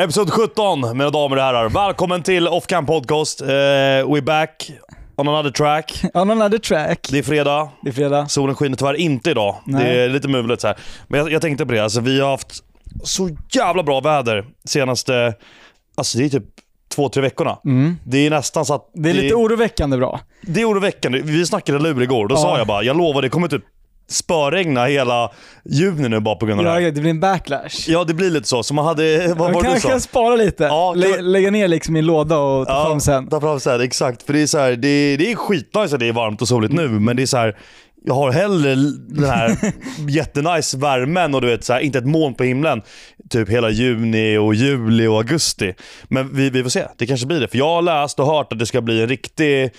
Episod 17, mina damer och herrar. Välkommen till Off Cam Podcast. Uh, we're back on another track. On another track. Det är fredag. Det är fredag. Solen skiner tyvärr inte idag. Nej. Det är lite mulet så här. Men jag, jag tänkte på det, alltså, vi har haft så jävla bra väder senaste, alltså det är typ två, tre veckorna. Det är nästan så att... Mm. Det är lite oroväckande bra. Det är oroväckande. Vi snackade lur igår. Då Ja. sa jag bara, jag lovar det kommer typ spöregna hela juni nu bara på grund av det Ja, här. det blir en backlash. Ja, det blir lite så. Så man hade, vad Man var det du kan, sa? kan spara lite. Ja, kan Lä, vi- Lägga ner liksom i en låda och ta fram sen. Ta fram sen, exakt. För det är så här, det, det är skitnice att det är varmt och soligt nu, men det är så här. Jag har hellre den här jättenice värmen och du vet så här, inte ett moln på himlen. Typ hela juni och juli och augusti. Men vi, vi får se, det kanske blir det. För jag har läst och hört att det ska bli en riktig,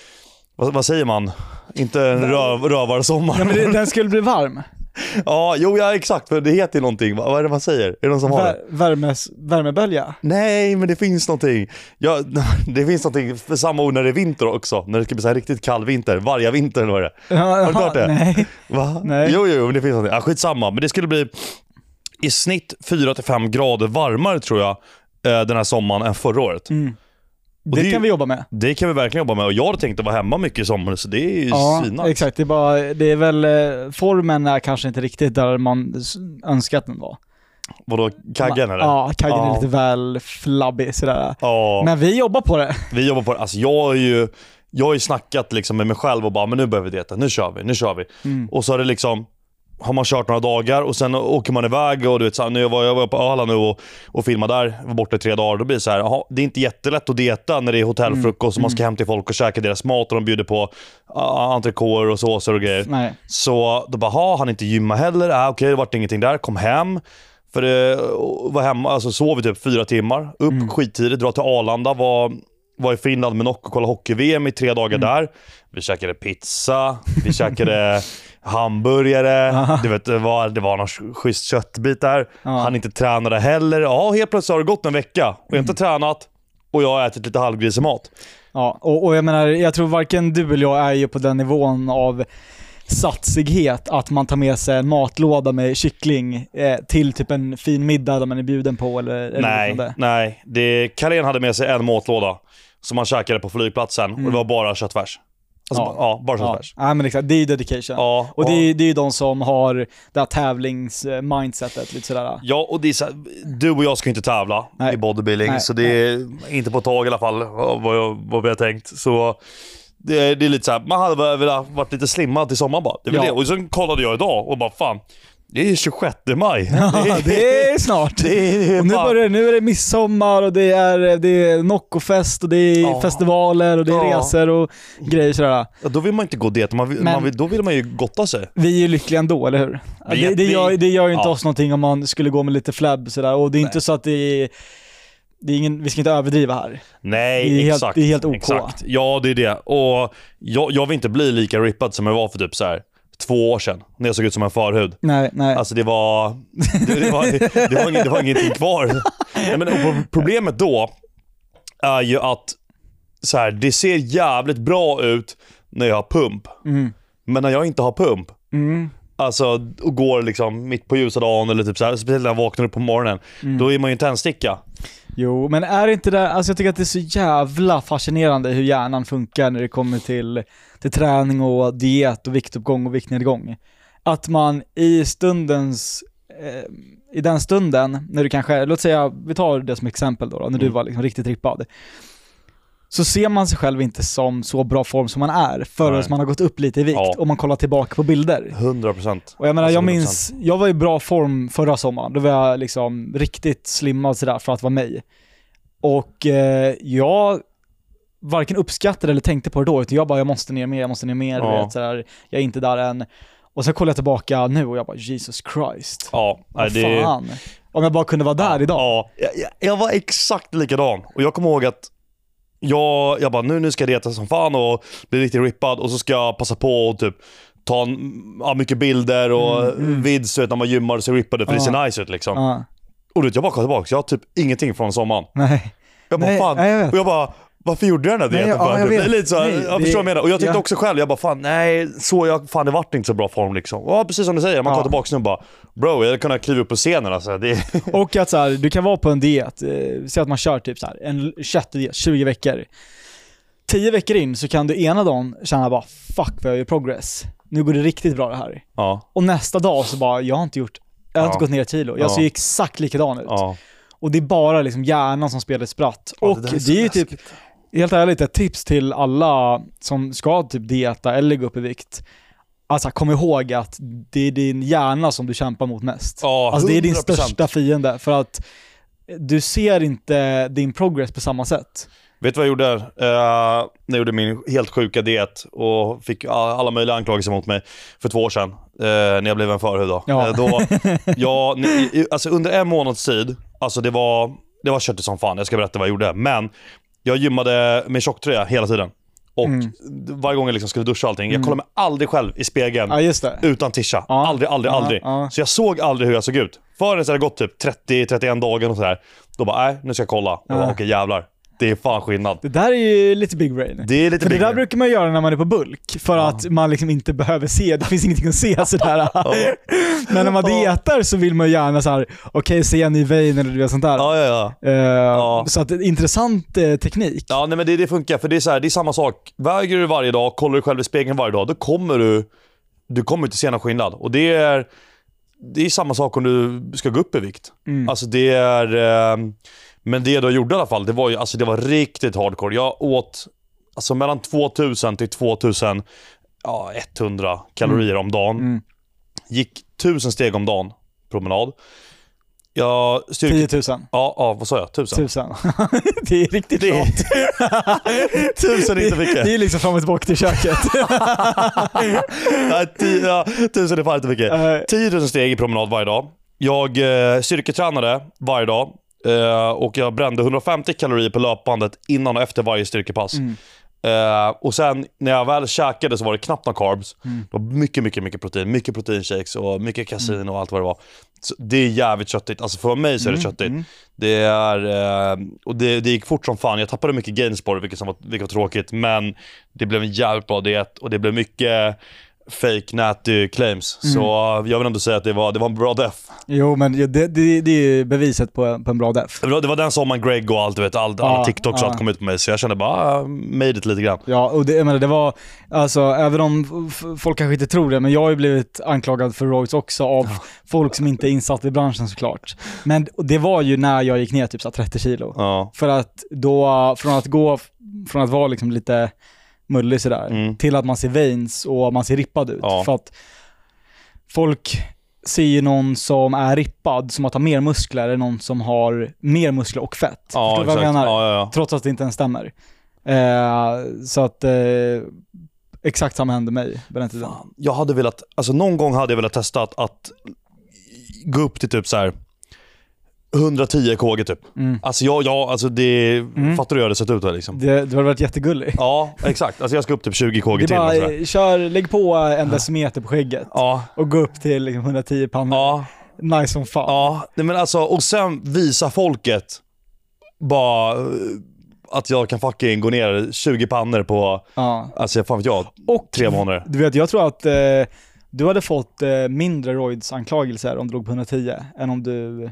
vad, vad säger man? Inte en röv, rövarsommar. Ja, men det, den skulle bli varm. ja, jo ja exakt, för det heter ju någonting. Vad, är det man säger? Är det någon som har det? Vär, värmes, värmebölja. Nej, men det finns någonting. Ja, det finns någonting för samma ord när det är vinter också. När det ska bli så här riktigt kall vinter. Varje vinter eller vad är det? Ja, Har du hört det? Nej. Va? Nej. Jo, jo, men det finns någonting. Ja, skitsamma. Men det skulle bli i snitt 4-5 grader varmare tror jag eh, den här sommaren än förra året. Mm. Det, det kan vi jobba med. Det kan vi verkligen jobba med och jag hade tänkt att vara hemma mycket i sommar så det är ju Ja, svinnice. exakt. Det är, bara, det är väl, eh, formen är kanske inte riktigt där man s- önskat den var. Vadå, kaggen eller? Ja, kaggen Ja. är lite väl flabbig sådär. Ja, Men vi jobbar på det. vi jobbar på det. Alltså jag har ju, jag har ju snackat liksom med mig själv och bara, men nu börjar vi dieta, nu kör vi, nu kör vi. Mm. Och så är det liksom, har man kört några dagar och sen åker man iväg och du vet, så här, nu var jag var på Öland nu och, och filmade där, var borta i tre dagar. Då blir det så här, jaha, det är inte jättelätt att dieta när det är hotellfrukost och man ska hem till folk och käka deras mat och de bjuder på uh, entrecôter och såser och grejer. Nej. Så då bara, ha, han inte gymma heller. Ah, Okej, det vart ingenting där. Kom hem. För det och var hemma, alltså sov i typ fyra timmar. Upp skittidigt, dra till Arlanda. Var, var i Finland med Nock och kollade hockey-VM i tre dagar där. Vi käkade pizza, vi käkade hamburgare. Du vet, det var, det var någon schysst köttbit där. Han inte tränade heller. Ja, helt plötsligt har det gått en vecka och jag har inte tränat. Och jag har ätit lite halvgrisig mat. Ja, och, och jag menar, jag tror varken du eller jag är ju på den nivån av satsighet att man tar med sig en matlåda med kyckling eh, till typ en fin middag där man är bjuden på eller, eller Nej, liknande. nej. Det, Carlén hade med sig en matlåda som han käkade på flygplatsen och det var bara köttfärs. Alltså, Ja. ja. bara Ja, ja men exakt, det är ju dedication. Ja, och det är, det är ju de som har det här tävlingsmindsetet, lite sådär. Ja, och det är så här, du och jag ska ju inte tävla Nej. i bodybuilding, Nej, så det är inte på ett tag i alla fall vad, jag, vad vi har tänkt. Så det, är- det är lite så här, man hade väl velat varit lite slimmad till sommar bara. Det är väl Ja. det. Och sen kollade jag idag och bara fan, det är 26 maj. Ja, det är snart. det är Och nu, börjar, nu är det midsommar och det är, det är Noccofest och det är Ja. festivaler och det är Ja. resor och grejer sådär. Ja, då vill man inte gå dit, man vill, Men- man vill, då vill man ju gotta sig. Vi är ju lyckliga ändå, eller hur? Vi- det, det, gör, det gör ju inte oss någonting om man skulle gå med lite flabb sådär. Och det är inte så att det är, det är ingen, vi ska inte överdriva här. Nej, Det är helt- exakt. det är helt OK. Exakt. Ja, det är det. Och jag, jag vill inte bli lika rippad som jag var för typ så här två år sedan. När jag såg ut som en förhud. Nej, nej. Alltså det var... Det, det, var, det, var, inget, det var ingenting kvar. Nej, men, problemet då är ju att så här, det ser jävligt bra ut när jag har pump. Mm. Men när jag inte har pump, Mm. alltså och går liksom mitt på ljusa dagen eller typ så här, speciellt när jag vaknar upp på morgonen, Mm. då är man ju en tändsticka. Jo, men är det inte det, alltså jag tycker att det är så jävla fascinerande hur hjärnan funkar när det kommer till, till träning och diet och viktuppgång och viktnedgång. Att man i stundens, eh, i den stunden, när du kanske, låt säga, vi tar det som exempel då, då när du Mm. var liksom riktigt rippad. Så ser man sig själv inte som så bra form som man är förrän Nej. man har gått upp lite i vikt Ja. och man kollar tillbaka på bilder. 100%. Och jag menar, Alltså, jag 100%. minns, jag var i bra form förra sommaren. Då var jag liksom riktigt slimmad sådär för att vara mig. Och eh, jag varken uppskattade eller tänkte på det då, utan jag bara, jag måste ner mer, jag måste ner mer, Ja. vet, sådär, jag är inte där än. Och så kollar jag tillbaka nu och jag bara, Jesus Christ. Ja, Vad det... fan. Om jag bara kunde vara där idag. Ja, jag, jag- var exakt likadan. Och jag kommer ihåg att jag, jag bara, nu, nu ska jag reta som fan och bli riktigt rippad och så ska jag passa på och typ ta en, ja, mycket bilder och vids du vet, när man gymmar och ser rippade för det Mm, Ja. ser nice ut liksom. Ja. Och du vet, jag bara kollar tillbaka, jag har typ ingenting från sommaren. Nej. Jag bara, Nej, fan. nej, jag och jag bara, varför gjorde jag den här Nej, dieten? ja, för? Det är vet. lite så, Nej, jag det- förstår vad jag menar. Och jag tyckte ja. också själv, jag bara fan nej, så jag, fan det vart inte så bra form liksom. Ja precis som du säger, man Ja. kollar tillbaka nu och bara Bro, jag hade kunnat kliva upp på scenen alltså. Det, Och att så här, du kan vara på en diet, eh, säg att man kör typ så här, en köttdiet, 20 veckor. 10 veckor in så kan du ena dagen känna bara fuck vad jag gör progress. Nu går det riktigt bra det här. ja, Och nästa dag så bara, jag har inte gjort, jag har Ja. inte gått ner kilo. Jag Ja. ser exakt likadan ut. ja. Och det är bara liksom hjärnan som spelar ett spratt. Ja, och det, så är ju typ. Helt ärligt, ett tips till alla som ska typ dieta eller gå upp i vikt. Alltså kom ihåg att det är din hjärna som du kämpar mot mest. Ja, Alltså det är din 100%. största fiende för att du ser inte din progress på samma sätt. Vet du vad jag gjorde? Uh, när jag gjorde min helt sjuka diet och fick all- alla möjliga anklagelser mot mig för två år sedan. eh, när jag blev en förhud då. Ja. Eh, då jag, alltså under en månads tid, alltså det var, det var köttigt som fan. Jag ska berätta vad jag gjorde. Men jag gymmade med tjocktröja hela tiden. Och Mm. varje gång jag liksom skulle duscha och allting, jag kollade mig aldrig själv i spegeln Ja utan tisha. Ja. Aldrig, aldrig, Ja, aldrig. Så jag såg aldrig hur jag såg ut. Förrän det hade gått typ 30-31 dagar och sådär. Då bara, nej nu ska jag kolla. Jag bara. Okej jävlar. Det är fan skillnad. Det där är ju lite big brain. Det är lite För det big där brain. brukar man göra när man är på bulk, för att man liksom inte behöver se, det finns ingenting att se sådär. Men när man dietar så vill man gärna såhär, okej se en ny vein eller du vet sånt där. Ja, ja, ja. Eh, Så att det intressant eh, teknik. Ja, nej, men det, det funkar. För det är, så här, det är samma sak. Väger du varje dag, kollar du själv i spegeln varje dag, då kommer du, du kommer inte se någon skillnad. Och det är, det är samma sak om du ska gå upp i vikt. Mm. Alltså det är... Eh, men det du gjorde i alla fall, det var ju alltså det var riktigt hardcore. Jag åt alltså mellan 2000 till 2100 ja, 100 kalorier om dagen. Mm. Gick 1000 steg om dagen, promenad. Jag styrke... 10 000. Ja, ja, vad sa jag? 1000? 1000. det är riktigt Det- lågt. Tusen inte fick jag. Det är liksom fram och tillbaka till köket. Nej, tio, ja, tusen är fan inte mycket. Eh, 10 000 steg i promenad varje dag. Jag eh, styrketränade varje dag eh, och jag brände 150 kalorier på löpbandet innan och efter varje styrkepass. Mm. Eh, och sen när jag väl käkade så var det knappt några carbs. Mm. Det var mycket, mycket, mycket protein. Mycket proteinshakes och mycket kasin och allt vad det var. Så det är jävligt köttigt. Alltså för mig så är det Mm, köttigt. mm. Det är, eh, och det, det gick fort som fan. Jag tappade mycket gains på det, vilket, som var, vilket var tråkigt. Men det blev en jävligt bra diet och det blev mycket fake natty claims. Mm. Så jag vill ändå säga att det var, det var en bra def. Jo men det, det, det är ju beviset på, på en bra def. Det var, det var den sommaren Greg och allt, du vet, all, alla Ja, TikToks och ja. allt kom ut på mig. Så jag kände bara, ah, made it lite grann. Ja, och det, jag menar, det var, alltså även om folk kanske inte tror det, men jag har ju blivit anklagad för roids också av folk som inte är insatta i branschen såklart. Men det var ju när jag gick ner typ så här 30 kilo. Ja. För att då, från att gå, från att vara liksom lite mullig sådär, Mm. till att man ser veins och man ser rippad ut. Ja. För att folk ser ju någon som är rippad som att ha mer muskler än någon som har mer muskler och fett. Ja, Förstår du vad jag menar? Ja, ja, ja. Trots att det inte ens stämmer. Eh, så att eh, exakt samma hände mig på den tiden. Fan, Jag hade velat, alltså någon gång hade jag velat testa att, att gå upp till typ så här 110 kg typ. Mm. Alltså jag, jag alltså det, Mm. fattar du hur jag hade sett ut då liksom? Det, det har varit jättegullig. Ja, exakt. Alltså jag ska upp typ 20 kg till. bara, kör, lägg på en decimeter på skägget Ja, och gå upp till liksom 110 pannor. ja, Nice som fan. ja. Nej, men alltså, och sen visa folket bara eh, att jag kan fucking gå ner 20 pannor på, Ja. alltså fan vet jag, Och tre månader. du vet, jag tror att eh, du hade fått eh, mindre roids-anklagelser om du låg på 110 än om du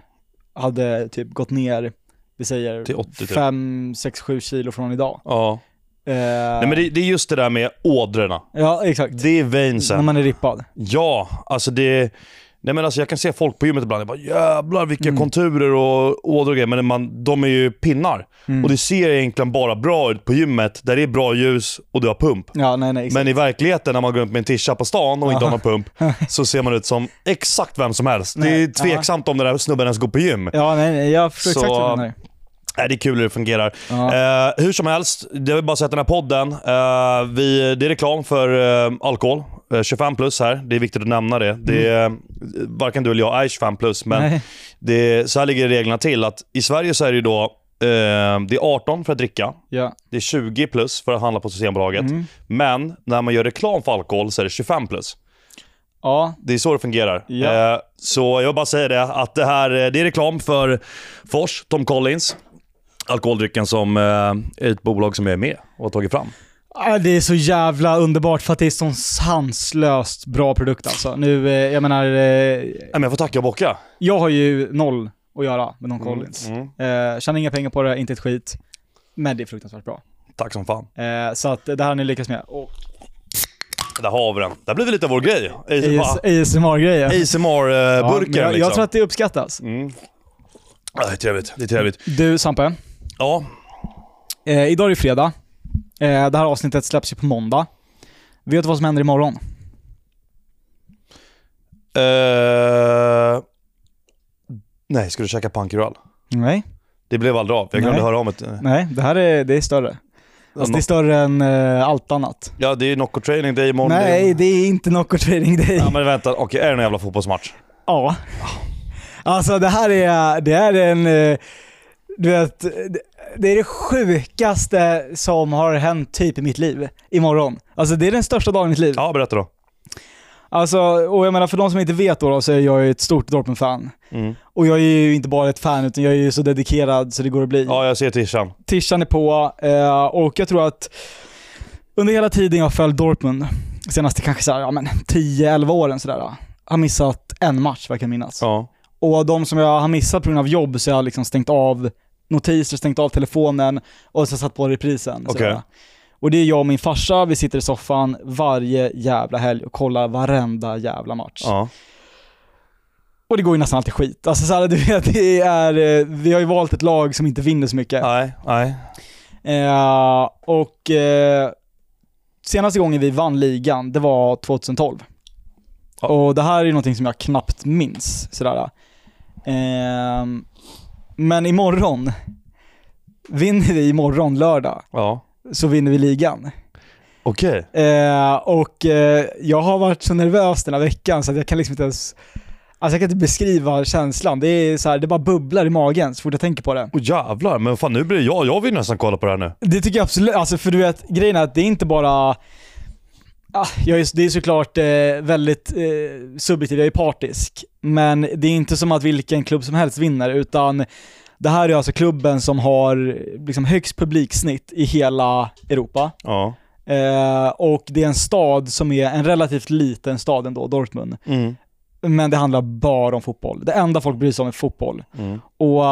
hade typ gått ner, vi säger Till 80 typ. 5, 6, 7 kilo från idag. Ja. Eh, Nej men det, det är just det där med ådrorna. Ja, exakt. Det är veinsen. När man är rippad. Ja, alltså det... Nej men alltså jag kan se folk på gymmet ibland, jag bara jävlar vilka Mm. konturer och ådror och grejer. Men man, de är ju pinnar. Mm. Och det ser egentligen bara bra ut på gymmet där det är bra ljus och du har pump. Ja, nej, nej. Men i verkligheten när man går runt med en tisha på stan och inte har någon pump så ser man ut som exakt vem som helst. det Nej, är tveksamt om den där snubben ens går på gym. Ja, nej, nej. Jag förstår Så- exakt vad du menar. Nej, det är kul hur det fungerar. Ja. Eh, hur som helst, det vill bara säga att den här podden, eh, vi, det är reklam för eh, alkohol. Eh, 25 plus här, det är viktigt att nämna det. det är, varken du eller jag är 25 plus, men det, så här ligger reglerna till. att I Sverige så är det då eh, det är 18 för att dricka, Ja. det är 20 plus för att handla på Systembolaget. Mm. Men när man gör reklam för alkohol så är det 25 plus. Ja. Det är så det fungerar. Ja. Eh, så jag vill bara säga det, att det här eh, det är reklam för Fors, Tom Collins. Alkoholdrycken som eh, ett bolag som är med och har tagit fram. Ja, Det är så jävla underbart för att det är sån sanslöst bra produkt alltså. Nu, eh, jag menar, eh, men jag får tacka och bocka. jag har ju noll att göra med Don Collins. Mm. Eh, tjänar inga pengar på det, inte ett skit. Men det är fruktansvärt bra. Tack som fan. Så att det här har ni lyckats med. Och Där har vi den. Där blir det lite vår grej. ASMR-grejer. ASMR-burken jag, liksom. jag tror att det uppskattas. Mm. Ja, det är trevligt. Det är trevligt. Du Sampe, Ja, eh, idag är det fredag. Eh, det här avsnittet släpps ju på måndag. Vet du vad som händer imorgon? eh... Nej, ska du käka pankrall? Nej, Det blev aldrig av. Jag glömde Nej. höra om ett... nej, det här är, det är större. Alltså det är större än eh, allt annat. Ja, det är Nocco Training Day imorgon. Nej, det är inte Knockout Trading Day. Ja, men vänta. Okej, är det någon jävla fotbollsmatch? Ja. Alltså det här är, det är en, eh, du vet, det- det är det sjukaste som har hänt typ i mitt liv imorgon. Alltså det är den största dagen i mitt liv. Ja, berätta då. Alltså, och jag menar för de som inte vet då, då så är jag ju ett stort Dortmund-fan. Mm. Och jag är ju inte bara ett fan utan jag är ju så dedikerad så det går att bli. Ja, jag ser tishan. Tishan är på eh, och jag tror att under hela tiden jag följt Dortmund, senaste kanske så här, ja men 10-11 åren sådär, har missat en match verkar jag minnas. Ja. Och de som jag har missat på grund av jobb så har jag liksom stängt av notiser, stängt av telefonen och så satt på reprisen. Sådär. Och det är jag och min farsa, vi sitter i soffan varje jävla helg och kollar varenda jävla match. Ja. Och det går ju nästan alltid skit. Alltså så här, du vet, det är, eh, vi har ju valt ett lag som inte vinner så mycket. Nej, nej. Eh, och eh, senaste gången vi vann ligan, det var 2012. Ja. Och det här är ju någonting som jag knappt minns. Sådär. Eh, men imorgon, vinner vi imorgon lördag, Ja. så vinner vi ligan. Okej. Eh, och eh, jag har varit så nervös den här veckan så att jag kan liksom inte ens, alltså jag kan inte beskriva känslan. Det är så här, det bara bubblar i magen så fort jag tänker på det. Åh jävlar, men fan nu blir jag. Jag vill nästan kolla på det här nu. Det tycker jag absolut, alltså för du vet, grejen är att det är inte bara Jag är, det är såklart eh, väldigt eh, subjektivt, jag är partisk. Men det är inte som att vilken klubb som helst vinner, utan det här är alltså klubben som har liksom högst publiksnitt i hela Europa. Ja. Eh, och det är en stad som är en relativt liten stad ändå, Dortmund. Mm. Men det handlar bara om fotboll. Det enda folk bryr sig om är fotboll. Mm. Och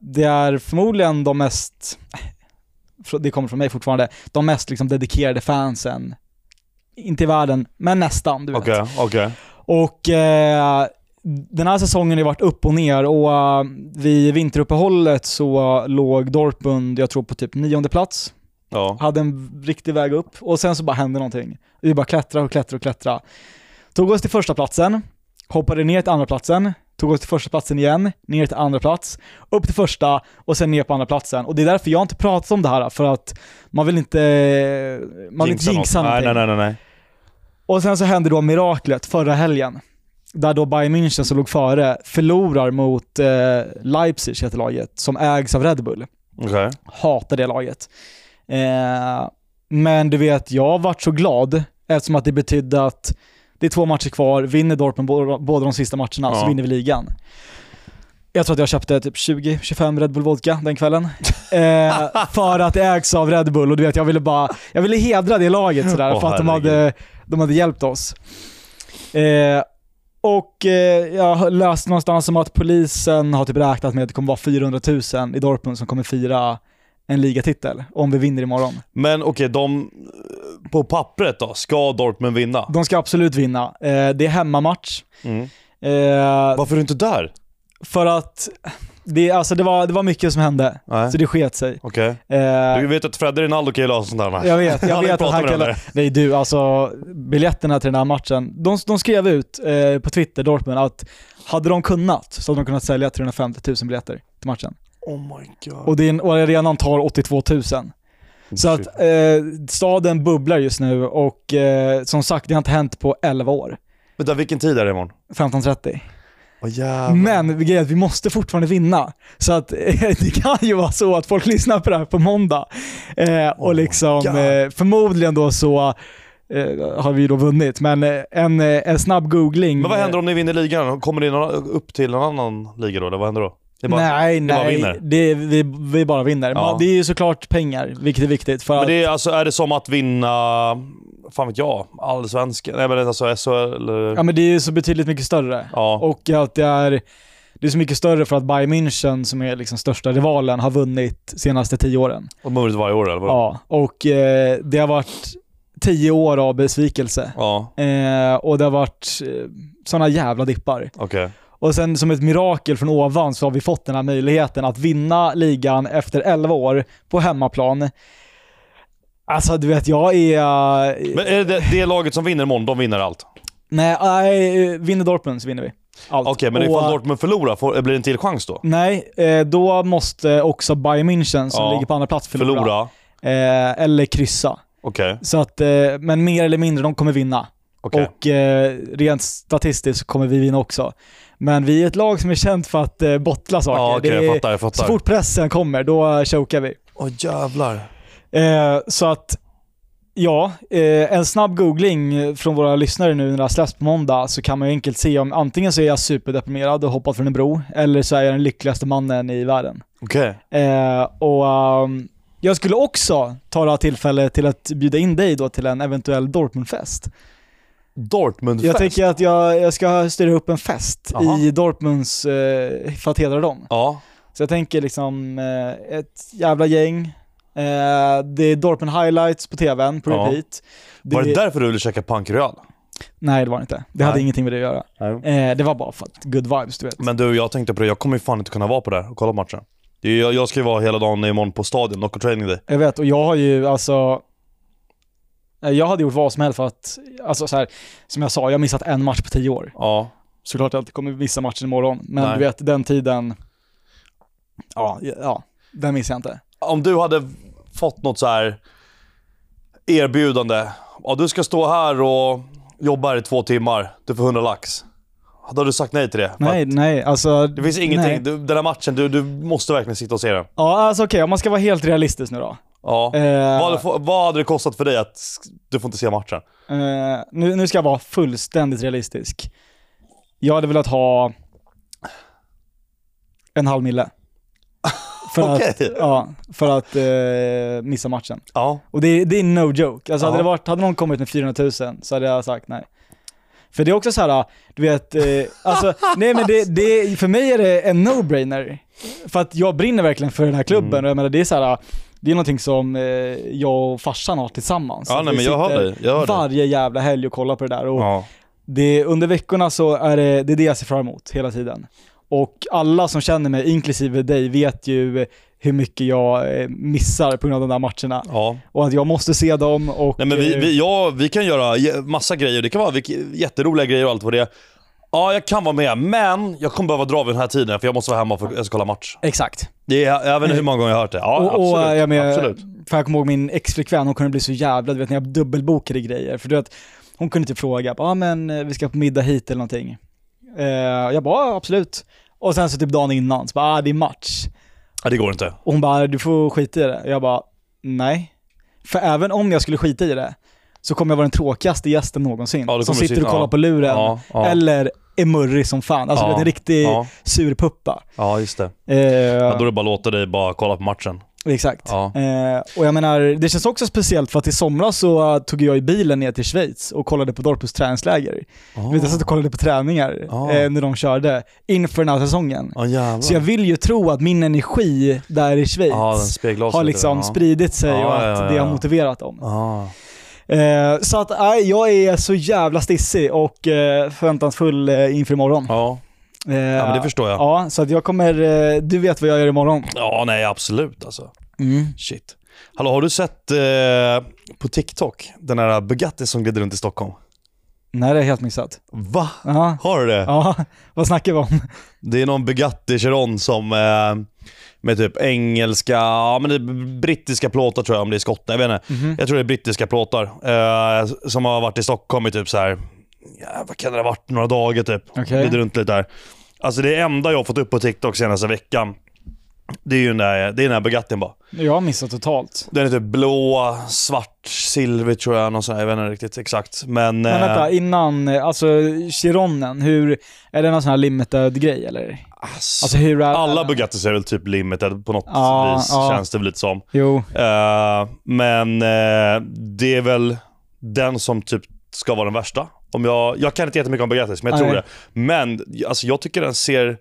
det är förmodligen de mest, det kommer från mig fortfarande, de mest liksom dedikerade fansen. Inte i världen, men nästan. Du vet. Okej, okej. Och eh, den här säsongen har varit upp och ner och eh, vid vinteruppehållet så låg Dortmund, jag tror på typ nionde plats. Ja. Hade en riktig väg upp och sen så bara hände någonting. Vi bara klättra och klättra och klättra. Tog oss till första platsen, hoppade ner till andra platsen, tog oss till första platsen igen, ner till andra plats, upp till första och sen ner på andra platsen. Och det är därför jag inte pratat om det här, för att man vill inte, man vill inte jinxa något. nej, någonting. nej, nej, nej. Och sen så hände då miraklet förra helgen. Där då Bayern München som låg före förlorar mot eh, Leipzig heter laget, som ägs av Red Bull. Okej. Hatar det laget. Eh, men du vet, jag har varit så glad eftersom att det betydde att det är två matcher kvar, vinner Dortmund båda, de sista matcherna så Ja. vinner vi ligan. Jag tror att jag köpte typ 20-25 Red Bull Vodka den kvällen. Eh, för att det ägs av Red Bull och du vet, jag ville bara, jag ville hedra det laget sådär Åh, för att de hade, de hade hjälpt oss. Eh, och eh, jag har läst någonstans om att polisen har typ räknat med att det kommer vara 400 000 i Dortmund som kommer fira en ligatitel om vi vinner imorgon. Men okej, de... På pappret då, ska Dortmund vinna? De ska absolut vinna. Eh, det är hemmamatch. Mm. Eh, Varför är du inte där? för att det, alltså det, var, det var mycket som hände, Nej. så det sket sig. Okej. Eh, Du vet att Fredde Rinaldo kan ju lösa sånt där. jag vet, jag vet att han kan... Nej du, alltså biljetterna till den här matchen, de, de skrev ut eh, på Twitter, Dortmund, att hade de kunnat så hade de kunnat sälja 350 000 biljetter till matchen. Oh my god. Och, det är en, och arenan tar 82 000. Så att eh, staden bubblar just nu och eh, som sagt, det har inte hänt på 11 år. Vänta, vilken tid är det imorgon? 15.30. Jävlar. Men grejen är att vi måste fortfarande vinna. Så att det kan ju vara så att folk lyssnar på det här på måndag. Eh, och Oh liksom eh, förmodligen då så eh, har vi då vunnit. Men eh, en, eh, en snabb googling. Men vad händer om ni vinner ligan? Kommer ni upp till en annan liga då, eller vad händer då? Bara, nej, nej. Det, vi, vi bara vinner. Ja. Det är ju såklart pengar, vilket är viktigt. För Men det är, alltså, är det som att vinna, fan vet jag, allsvenskan? Nej men alltså SHL ja, men det är ju så betydligt mycket större. Ja. Och att det är, det är så mycket större för att Bayern München, som är liksom största rivalen, har vunnit senaste tio åren. Och vunnit varje år eller? vad? Ja, och eh, det har varit tio år av besvikelse. Ja, Eh, och det har varit eh, sådana jävla dippar. okej. Och sen som ett mirakel från ovan så har vi fått den här möjligheten att vinna ligan efter 11 år på hemmaplan. Alltså du vet, jag är... eh, Men är det det laget som vinner imorgon, de vinner allt? Nej, nej, vinner Dortmund så vinner vi. Allt. Okej, men Och, ifall Dortmund förlorar, får, blir det en till chans då? Nej, eh, då måste också Bayern München som Ja. ligger på andra plats förlora. Förlora? Eh, eller kryssa. Okej, Så att, eh, men mer eller mindre, de kommer vinna. okej. Och eh, rent statistiskt så kommer vi vinna också. Men vi är ett lag som är känt för att eh, bottla saker. Ja Det är- jag fattar, jag så fattar. fort pressen kommer, då chokar vi. Åh jävlar. Eh, så att, ja, eh, en snabb googling från våra lyssnare nu när det har släppts på måndag så kan man ju enkelt se om antingen så är jag superdeprimerad och hoppat från en bro, eller så är jag den lyckligaste mannen i världen. Okej. Eh, och ehm, jag skulle också ta det här tillfället till att bjuda in dig då till en eventuell Dortmundfest. Dortmund-fest? Jag tänker att jag, jag ska styra upp en fest Jaha. i Dortmunds, eh, för att hedra dem. Ja. Så jag tänker liksom eh, ett jävla gäng, eh, det är Dortmund highlights på tvn på Ja. repeat. Var det därför du ville käka pankreal? Nej det var det inte. Det hade Nej. ingenting med det att göra. Eh, det var bara för att good vibes du vet. Men du, jag tänkte på det, jag kommer ju fan inte kunna vara på det här och kolla matchen. Jag, jag ska ju vara hela dagen imorgon på stadion, Knockout Training Day. Jag vet, och jag har ju alltså jag hade gjort vad som helst för att, alltså så här, som jag sa, jag har missat en match på tio år. Ja. Såklart jag inte kommer missa matchen imorgon, men Nej. du vet den tiden, ja, ja, den missar jag inte. Om du hade fått något så här erbjudande. Ja, du ska stå här och jobba här i två timmar. Du får 100 lax. Hade du sagt nej till det? Nej, att nej, alltså. Det finns ingenting, du, den här matchen, du, du måste verkligen sitta och se den. Ja, alltså okej, om man ska vara helt realistisk nu då. Ja. Eh, Vad, hade, vad hade det kostat för dig att du får inte se matchen? eh, nu, nu ska jag vara fullständigt realistisk. Jag hade velat ha en halv mille. För att, Okej. ja, för att eh, missa matchen. Ja. Och det, det är no joke. Alltså hade, Ja. det varit, hade någon kommit med 400 000 så hade jag sagt nej. För det är också så här, du vet, eh, alltså, nej men det, det, för mig är det en no-brainer. För att jag brinner verkligen för den här klubben Mm. och jag menar det är så här, det är någonting som eh, jag och farsan har tillsammans. Ja, nej, men jag sitter dig. Jag dig. varje jävla helg och kollar på det där. Och ja. det, under veckorna så är det, det är det jag ser fram emot hela tiden. Och alla som känner mig, inklusive dig, vet ju hur mycket jag eh, missar på grund av de där matcherna. ja. Och att jag måste se dem och... Nej men vi, eh, vi, ja, vi kan göra massa grejer, det kan vara jätteroliga grejer och allt vad det är. Ja, jag kan vara med, men jag kommer behöva dra vid den här tiden för jag måste vara hemma för jag ska kolla match. Exakt. Det är, jag vet inte hur många gånger jag har hört det. Ja, och, och absolut. jag menar, absolut. för jag kommer ihåg min exflickvän, hon kunde bli så jävla, du vet när jag dubbelbokade grejer. För du vet, hon kunde typ fråga, ja ah, men eh, vi ska på middag hit eller någonting. Eh, jag bara, absolut. Och sen så typ dagen innan, så bara, ah, det är match. Ja, det går inte. Och hon bara, du får skita i det. Jag bara, nej. För även om jag skulle skita i det, så kommer jag vara den tråkigaste gästen någonsin. Ja, det som sitter och kollar ja. på luren. Ja. Eller är murrig som fan. Alltså Ja, en riktig ja. surpuppa. Ja, just det. Eh, Ja, då är det bara att låta dig bara kolla på matchen. Exakt. Eh, och jag menar, det känns också speciellt för att i somras så tog jag i bilen ner till Schweiz och kollade på Dortmunds träningsläger. Oh. Vet, jag satt och kollade på träningar Ah. eh, när de körde inför den här säsongen. Jävlar. Så jag vill ju tro att min energi där i Schweiz har liksom ja. spridit sig och att det har motiverat dem. Eh, så att nej, jag är så jävla stissig och eh, förväntansfull eh, inför imorgon. Ja. Eh, ja, men det förstår jag. Ja, så att jag kommer, eh, du vet vad jag gör imorgon. Ja, nej absolut alltså. Mm. Shit. Hallå, har du sett eh, på TikTok den här Bugatti som glider runt i Stockholm? Nej, det är helt missat. Va? Ja, Har du det? ja. vad snackar vi om? Det är någon Bugatti Chiron som med typ engelska, ja men det brittiska plåtar tror jag om det är skottar, jag vet inte. Mhm. Jag tror det är brittiska plåtar. Eh, som har varit i Stockholm i typ så här, ja, vad kan det ha varit, några dagar typ. Okej. Glider runt lite där. Alltså det enda jag har fått upp på TikTok senaste veckan, det är ju den där, det är den här Bugattin bara. Jag har missat totalt. Den är typ blå, svart, silver tror jag, någon sån här, jag vet inte riktigt exakt. Men, Men eh, vänta, innan, eh, alltså Chironen, hur, är det någon sån här limited grej eller? Alltså hur är Alla Bugattis är väl typ limited på något Ja, vis, ja. känns det väl lite som. Jo, Eh, men eh, det är väl den som typ ska vara den värsta. Om jag, jag kan inte jättemycket om Bugattis, men jag tror Nej. det. Men alltså, jag tycker den ser...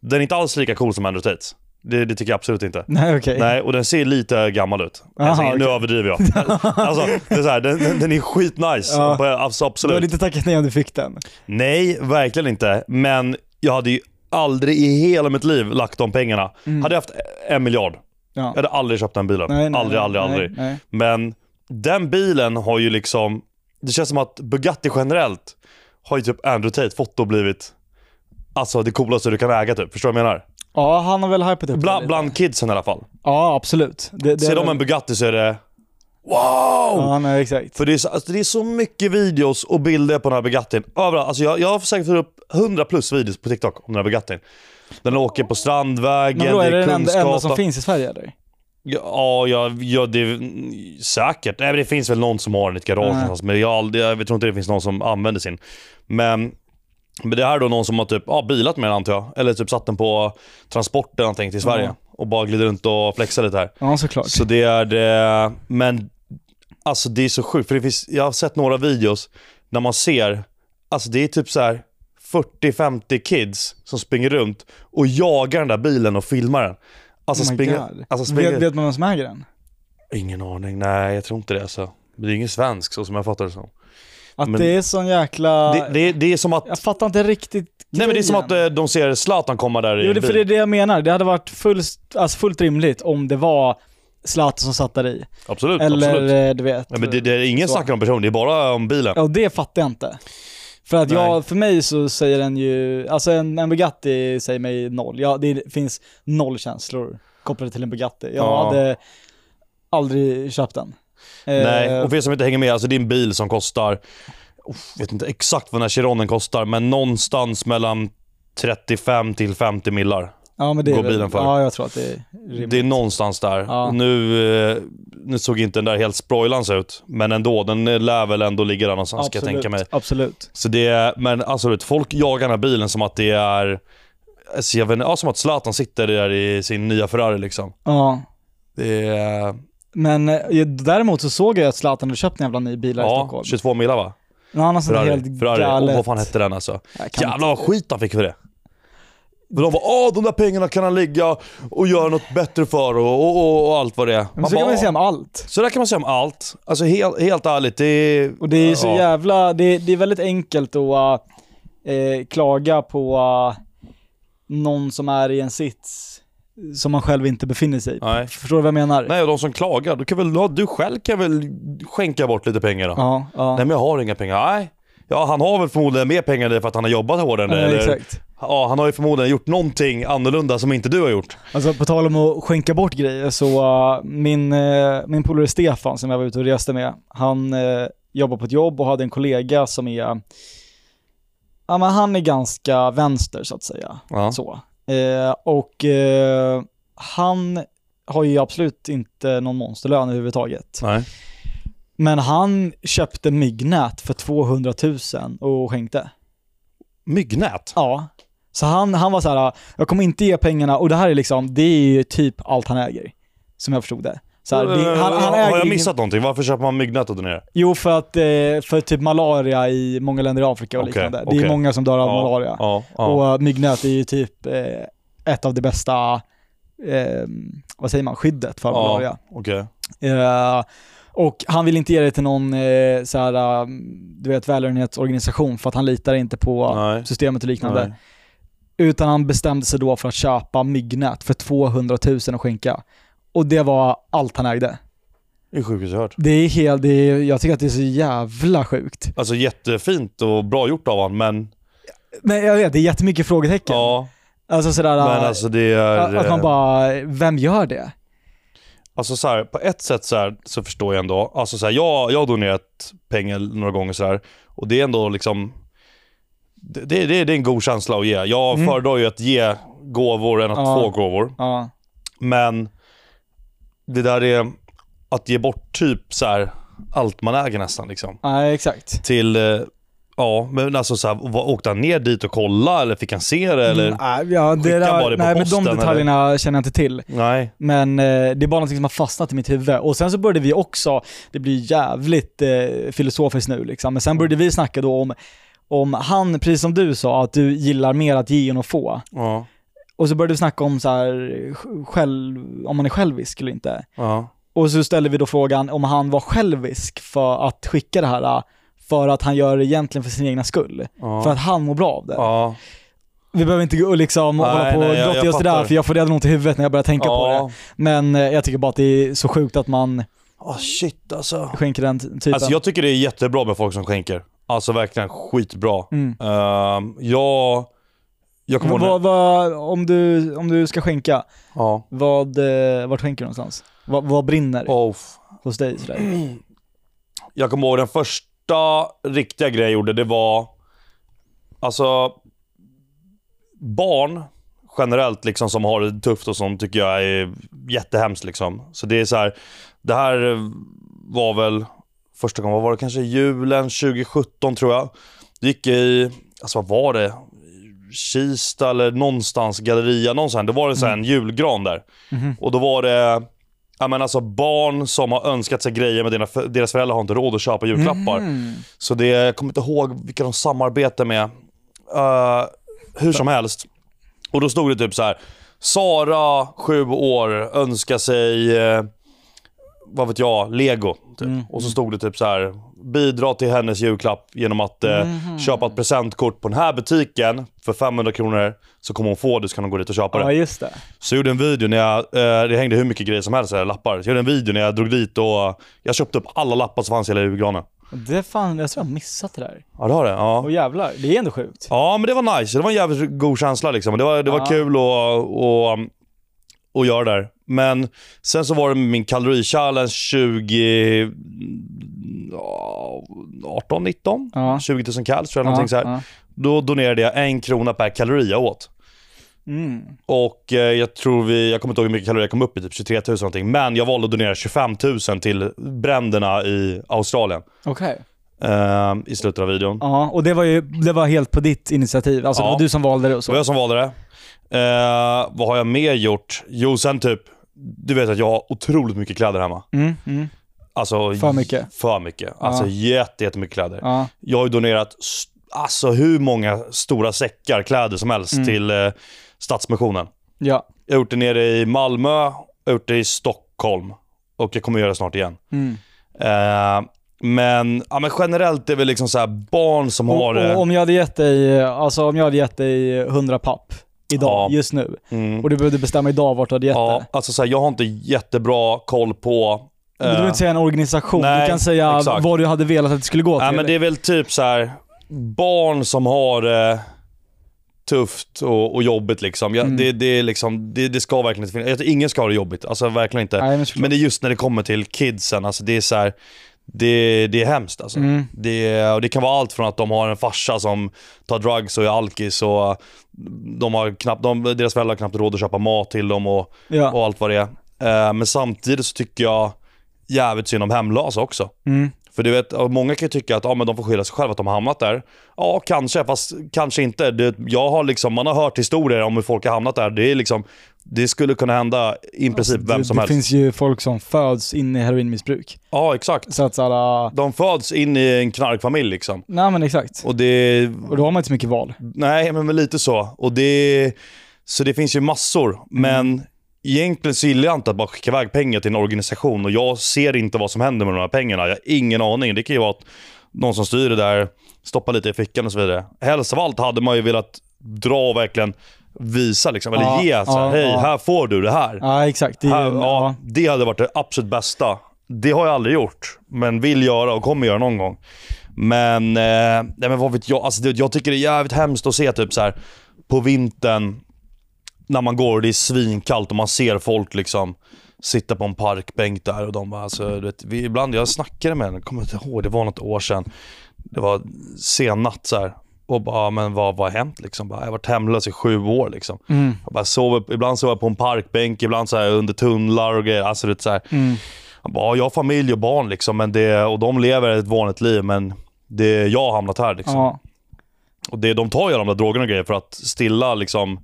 Den är inte alls lika cool som Andrew Tate. Det, det tycker jag absolut inte. nej okej. Nej, och den ser lite gammal ut. Aha, alltså, Nu okej. överdriver jag. alltså, det är så här, den, den, den är skitnice. Ja. Alltså, Du har absolut. lite tackat nej om du fick den. Nej, verkligen inte. Men jag hade ju aldrig i hela mitt liv lagt de pengarna. Hade jag haft en miljard, Ja. jag hade aldrig köpt den bilen. Nej, nej, aldrig, aldrig, nej, aldrig. Nej. Men den bilen har ju liksom, det känns som att Bugatti generellt har ju typ Andrew Tate fått och blivit Alltså det coolaste du kan äga typ, förstår du vad jag menar? Ja, han har väl hypat upp det Bland, kidsen i alla fall. Ja, absolut. Det, det Ser de en Bugatti så är det Wow! Ja, nej exakt. För det är, så, alltså, det är så mycket videos och bilder på den här Bugattin. Överallt. Alltså, jag, jag har säkert upp 100 plus videos på TikTok om den här Bugattin. Den åker på Strandvägen, Men då är det den enda, som finns i Sverige eller? Ja, ja, ja det är säkert. Nej, det finns väl någon som har den i ett garage någonstans, men jag, jag tror inte det finns någon som använder sin. Men, men det här är då någon som har typ, ja, bilat med den antar jag. Eller typ satt den på transport eller någonting till Sverige. Ja. Och bara glider runt och flexar lite här. Ja, såklart. Så det är det, men alltså det är så sjukt. För det finns, jag har sett några videos när man ser, alltså det är typ så här 40-50 kids som springer runt och jagar den där bilen och filmar den. Alltså oh springer, alltså springer, vet, vet man vem som äger den? ingen aning, nej jag tror inte det alltså. Det är ingen svensk så som jag fattar det som. Att Men- det är sån jäkla... Det, det, det är som att, Jag fattar inte riktigt nej men det är som att grejen. eh, de ser Zlatan komma där i Jo, det, för det är det jag menar. Det hade varit full, alltså fullt rimligt om det var Zlatan som satt där i. Absolut, Eller absolut. eh, du vet. Ja, men det, det är ingen så. snackar om person, det är bara om bilen. Ja, det fattar jag inte. För att Nej. jag, för mig så säger den ju, alltså en, en Bugatti säger mig noll. Ja, det finns noll känslor kopplade till en Bugatti. Jag Ja. hade aldrig köpt den. Nej, Eh, och för er som inte hänger med, alltså det är en bil som kostar, jag vet inte exakt vad den här Chironen kostar, men någonstans mellan 35 till 50 millar. Ja, men det går bilen för? Ja, jag tror att det är rimligt. Det är någonstans där. Ja. Nu, eh, nu såg inte den där helt sproilans ut, men ändå, den lär väl ändå ligga där någonstans ska jag tänka mig. Absolut. Så det är, men absolut, folk jagar den här bilen som att det är, alltså jag vet, ja, som att Zlatan sitter där i sin nya Ferrari liksom. Ja. Det är, Men eh, däremot så såg jag att Zlatan hade köpt en jävla ny bil här i ja, Stockholm. 22 millar va? Men han har sånt helt Ferrari. Och vad fan hette den alltså? Jävlar vad skit han fick för det. För de bara de där pengarna kan han ligga och göra något bättre för och, och, och, allt vad det är. Men så kan bara, man säga om allt. så där kan man säga om allt. Alltså helt, helt ärligt, det är... Och det är så ja. jävla, det, det är väldigt enkelt att eh, klaga på eh, någon som är i en sits som man själv inte befinner sig i. Nej. Förstår du vad jag menar? Nej, och de som klagar, du, kan väl, du själv kan väl skänka bort lite pengar då? Ja, ja. Nej men jag har inga pengar. Nej. Ja, han har väl förmodligen mer pengar dig för att han har jobbat hårdare. Ja, eller? exakt. Ja, han har ju förmodligen gjort någonting annorlunda som inte du har gjort. Alltså på tal om att skänka bort grejer så uh, min, uh, min polare Stefan som jag var ute och reste med, han uh, jobbar på ett jobb och hade en kollega som är, ja men han är ganska vänster så att säga. Ja. Så. Eh, och eh, han har ju absolut inte någon monsterlön överhuvudtaget. Nej. Men han köpte myggnät för 200 000 och skänkte. Myggnät? Ja. Så han, han var så här, jag kommer inte ge pengarna, och det här är liksom, det är ju typ allt han äger. Som jag förstod det. Så här, det han, han äger har jag missat någonting? Varför köper man myggnät och donerar? Jo, för att, eh, för typ malaria i många länder i Afrika och Okej, liknande. Det okej. är många som dör av malaria. Ja, ja. Och eh, myggnät är ju typ eh, ett av de bästa, vad säger man, skyddet för malaria. ja. Eh, och han vill inte ge det till någon eh, så här, eh, du vet, välgörenhetsorganisation för att han litar inte på Nej. systemet och liknande. Nej. Utan han bestämde sig då för att köpa myggnät för 200 000 och skänka. Och det var allt han ägde. Det är sjukt hört. Det är helt, det är, jag tycker att det är så jävla sjukt. Alltså jättefint och bra gjort av honom, men Men jag vet, det är jättemycket frågetecken. ja. Alltså sådär, alltså är... att man bara, vem gör det? Alltså så här, på ett sätt så, här, så förstår jag ändå. Alltså så här, jag, jag har donerat pengar några gånger så här, och det är ändå liksom... Det, det, det, är en god känsla att ge. Jag Mm. föredrar ju att ge gåvor än att Ja. få gåvor. Ja, Men det där är att ge bort typ så här allt man äger nästan liksom. nej exakt. Till, eh, Ja, men alltså så här, åkte han ner dit och kolla eller fick han se det? Eller? Mm, ja, det Skickar bara där, det på nej men posten, de detaljerna känner jag inte till. Nej. Men eh, det är bara något som har fastnat i mitt huvud. Och sen så började vi också, det blir jävligt eh, filosofiskt nu liksom, men sen började vi snacka då om, om han, precis som du sa, att du gillar mer att ge än att få. Ja. Och så började vi snacka om så här, sj- själv, om man är självisk eller inte. Ja. Och så ställde vi då frågan om han var självisk för att skicka det här, för att han gör det egentligen för sin egna skull. Ja. För att han mår bra av det. Ja. Vi behöver inte gå och liksom Nej, hålla på och grotta i oss det där, för jag får redan ont i huvudet när jag börjar tänka på det. ja. Men eh, jag tycker bara att det är så sjukt att man Ah, shit alltså. skänker den typen. Alltså jag tycker det är jättebra med folk som skänker. Alltså verkligen skitbra. Mm. Ehm, jag... Jag kommer ihåg... vad, vad, om, du, om du ska skänka, Ja. vad, eh, vart skänker du någonstans? Vad, vad brinner Oh, hos dig? Sådär? jag kommer ihåg den första riktiga grejen jag gjorde, det var... Alltså... Barn generellt liksom som har det tufft och sånt tycker jag är jättehemskt liksom. Så det är så här, det här var väl första gången, vad var det kanske julen 2017 tror jag. Det gick i, alltså vad var det? Kista eller någonstans, Galleria, någonstans. Det var det så här en julgran där. Mhm. Och då var det Ja, men alltså barn som har önskat sig grejer men deras, föräldrar har inte råd att köpa julklappar. Mhm. Så det, jag kommer inte ihåg vilka de samarbetar med. Eh, hur som helst. Och då stod det typ så här. Sara, sju år, önskar sig, eh, vad vet jag, lego. Typ. Mm. Och så stod det typ så här. Bidra till hennes julklapp genom att eh, Mhm. köpa ett presentkort på den här butiken för 500 kronor. Så kommer hon få det så kan hon gå dit och köpa det. Ja, just det. Så jag gjorde en video när jag, eh, det hängde hur mycket grejer som helst, här, lappar. Så jag gjorde en video när jag drog dit och jag köpte upp alla lappar som fanns i hela julgranen. Det fan, jag tror jag har missat det där. Ja det har det. Ja. Och jävlar, det är ändå sjukt. ja men det var nice. Det var en jävligt god känsla liksom. Det var, det var Ja. kul att, att, att göra där. Men sen så var det min kalori-challenge 20... ja, 18, 19? Ja. 20 000 kals tror jag, någonting så här. ja. Då donerade jag en krona per kalori jag åt. Mm. Och eh, jag tror vi, jag kommer inte ihåg hur mycket kalorier jag kom upp i, typ 23 000 någonting. Men jag valde att donera 25 000 till bränderna i Australien. Okej. eh, I slutet av videon. Ja, och det var ju, det var helt på ditt initiativ. Alltså det Ja. var du som valde det och Det var så. jag som valde det. Eh, vad har jag mer gjort? Jo, sen typ, du vet att jag har otroligt mycket kläder hemma. Mm, mm. Alltså, För mycket. För mycket. Alltså Ja. jätte, jättemycket kläder. Ja. Jag har ju donerat alltså, hur många stora säckar kläder som helst Mm. till eh, Stadsmissionen. Ja. Jag har gjort det nere i Malmö, jag har gjort det i Stockholm och jag kommer göra det snart igen. Mm. Eh, men, ja, men generellt är det liksom så här barn som Och, har det. och om jag hade gett dig, alltså om jag hade gett dig 100 papp idag, Ja. just nu, Mm. och du behövde bestämma idag vart du hade gett Ja, det. alltså så här, jag har inte jättebra koll på... Du behöver eh, inte säga en organisation, nej, du kan säga exakt. vad du hade velat att det skulle gå till. Nej, men det är väl typ så här barn som har det tufft och, och jobbigt liksom. Ja, Mm. det, det, är liksom det, det ska verkligen inte finnas. Jag Ingen ska ha det jobbigt, alltså verkligen inte. Nej, men. Men det är just när det kommer till kidsen, alltså det är så här, det, det är hemskt alltså. Mm. Det, och det kan vara allt från att de har en farsa som tar drugs och är alkis och de har knappt, de, deras föräldrar har knappt råd att köpa mat till dem och, Ja. och allt vad det är. Eh, men samtidigt så tycker jag jävligt synd om hemlösa också. Mm. För du vet, många kan ju tycka att ja, men de får skylla sig själva att de har hamnat där. Ja, kanske, fast kanske inte. Det, jag har liksom, man har hört historier om hur folk har hamnat där. Det, är liksom, det skulle kunna hända i princip vem det, som det helst. finns ju folk som föds in i heroinmissbruk. Ja, exakt. Så att såhär, De föds in i en knarkfamilj liksom. nej men exakt. Och det... Och då har man inte så mycket val. Nej, men lite så. Och det... Så det finns ju massor. Men egentligen så gillar jag inte att bara skicka iväg pengar till en organisation och jag ser inte vad som händer med de här pengarna. Jag har ingen aning. Det kan ju vara att någon som styr det där stoppar lite i fickan och så vidare. Helst av allt hade man ju velat dra och verkligen visa liksom, eller Ja, ge så här, ja, hej, ja. här får du det här. Ja exakt. Det är, här ja, det hade varit det absolut bästa. Det har jag aldrig gjort, men vill göra och kommer göra någon gång. Men, eh, nej, men vad vet jag, alltså, det, jag tycker det är jävligt hemskt att se typ så här på vintern när man går och det är svinkallt och man ser folk liksom sitta på en parkbänk där och de bara, alltså, vet, vi, ibland, jag snackade med en, jag kommer inte ihåg, det var något år sedan. Det var sen natt så här. Och bara, men vad, vad har hänt liksom? Bara, jag har varit hemlös i sju år liksom. Mm. Jag bara sover, ibland sover jag på en parkbänk, ibland så här under tunnlar och grejer. Alltså, det så här, Mm. han bara, ja, jag har familj och barn liksom, men det, och de lever ett vanligt liv, men det är jag har hamnat här liksom. Ja. Och det, de tar ju de där drogerna och grejer för att stilla liksom,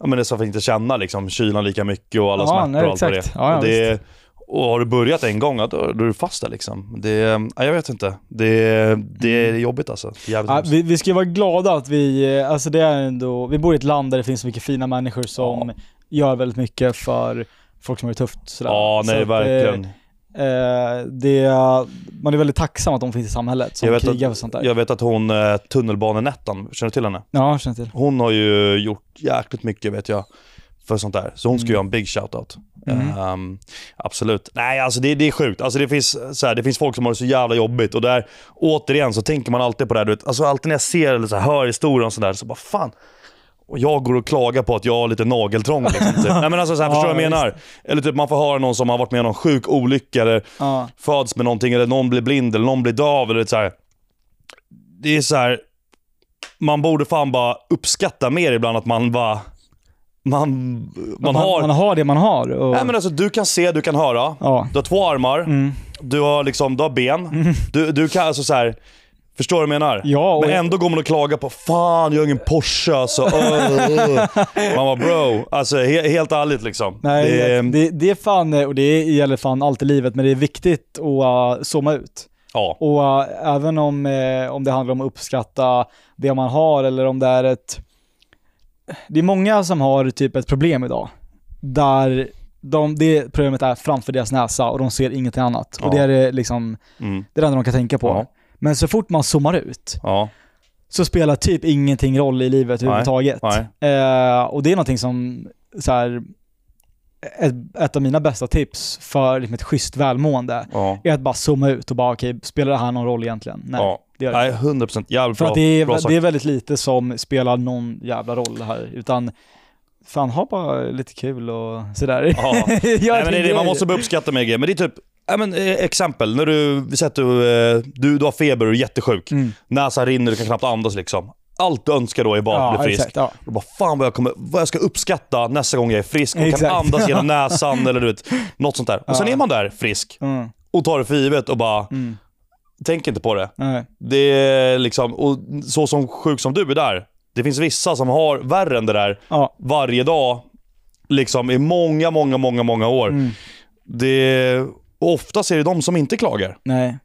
ja men det är så att inte känna liksom kylan lika mycket och alla Ja, smärtor nej, och allt vad det. Ja, ja, det och har du börjat en gång, ja, då, då är du fast där liksom. Det, ja, jag vet inte. Det, det är jobbigt alltså. Jävligt Ja, vi, vi ska ju vara glada att vi, eh, alltså det är ändå, vi bor i ett land där det finns så mycket fina människor som gör väldigt mycket för folk som har det tufft. Sådär. Ja, Så nej att, verkligen. Eh, det, man är väldigt tacksam att de finns i samhället som Jag vet, krigar att, sånt där. jag vet att hon, eh, tunnelbanenettan, känner du till henne? Ja, jag känner till. Hon har ju gjort jäkligt mycket vet jag, för sånt där. Så hon ska ju ha en big shoutout. Mm. Ehm, absolut. Nej, alltså det, det är sjukt. Alltså det, finns, så här, det finns folk som har det så jävla jobbigt och där, återigen så tänker man alltid på det här. Du vet, alltså alltid när jag ser eller så här, hör historier och sådär så bara fan. Och jag går och klagar på att jag har lite nageltrång. Liksom, typ. Nej, men alltså, så här, förstår du vad jag Ja, menar? Eller typ man får höra någon som har varit med om någon sjuk olycka eller Ja. föds med någonting eller någon blir blind eller någon blir döv eller så här. Det är så här. Man borde fan bara uppskatta mer ibland att man bara... Man, man, man, har... man har det man har. Och, Nej men alltså du kan se, du kan höra. ja. Du har två armar. Mm. Du har liksom, du har ben. Du, du kan alltså så här. Förstår du vad jag menar? Ja, och- Men ändå går man och klagar på Fan, jag har ingen Porsche alltså. Öh, öh." Man bara bro, alltså he, helt ärligt liksom. Nej, det, det, det, är fan, och det gäller fan allt i livet, men det är viktigt att uh, zooma ut. ja. Och uh, även om, eh, om det handlar om att uppskatta det man har eller om det är ett... Det är många som har typ ett problem idag. Där de, det problemet är framför deras näsa och de ser ingenting annat. Och Ja. det är det liksom, Mm, det är det enda de kan tänka på. Ja. Men så fort man zoomar ut ja. så spelar typ ingenting roll i livet Nej, överhuvudtaget. nej. Eh, och det är någonting som, så här, ett, ett av mina bästa tips för liksom ett schysst välmående ja. är att bara zooma ut och bara okej, spelar det här någon roll egentligen? Nej, ja. det gör det Nej, inte. 100% jävligt För bra, att det är, bra det är väldigt lite som spelar någon jävla roll här, utan fan ha bara lite kul och sådär. Ja. Nej, men det är det, man måste börja uppskatta med grejer. Men det är typ, ja, men, eh, exempel, när du, du, eh, du, du har feber och är jättesjuk. Mm. Näsan rinner, du kan knappt andas liksom. Allt du önskar då är bara att Ja, bli frisk. exakt, ja. Och bara, fan vad jag, kommer, vad jag ska uppskatta nästa gång jag är frisk och Exakt. kan andas genom näsan eller du vet, något sånt där. Och sen är man där frisk Mm, och tar det för givet och bara, mm, tänker inte på det. nej. Det är liksom, och så som sjuk som du är där, det finns vissa som har värre än det där Ja. varje dag, liksom i många, många, många, många år. Mm, Det, och oftast är det de som inte klagar. nej.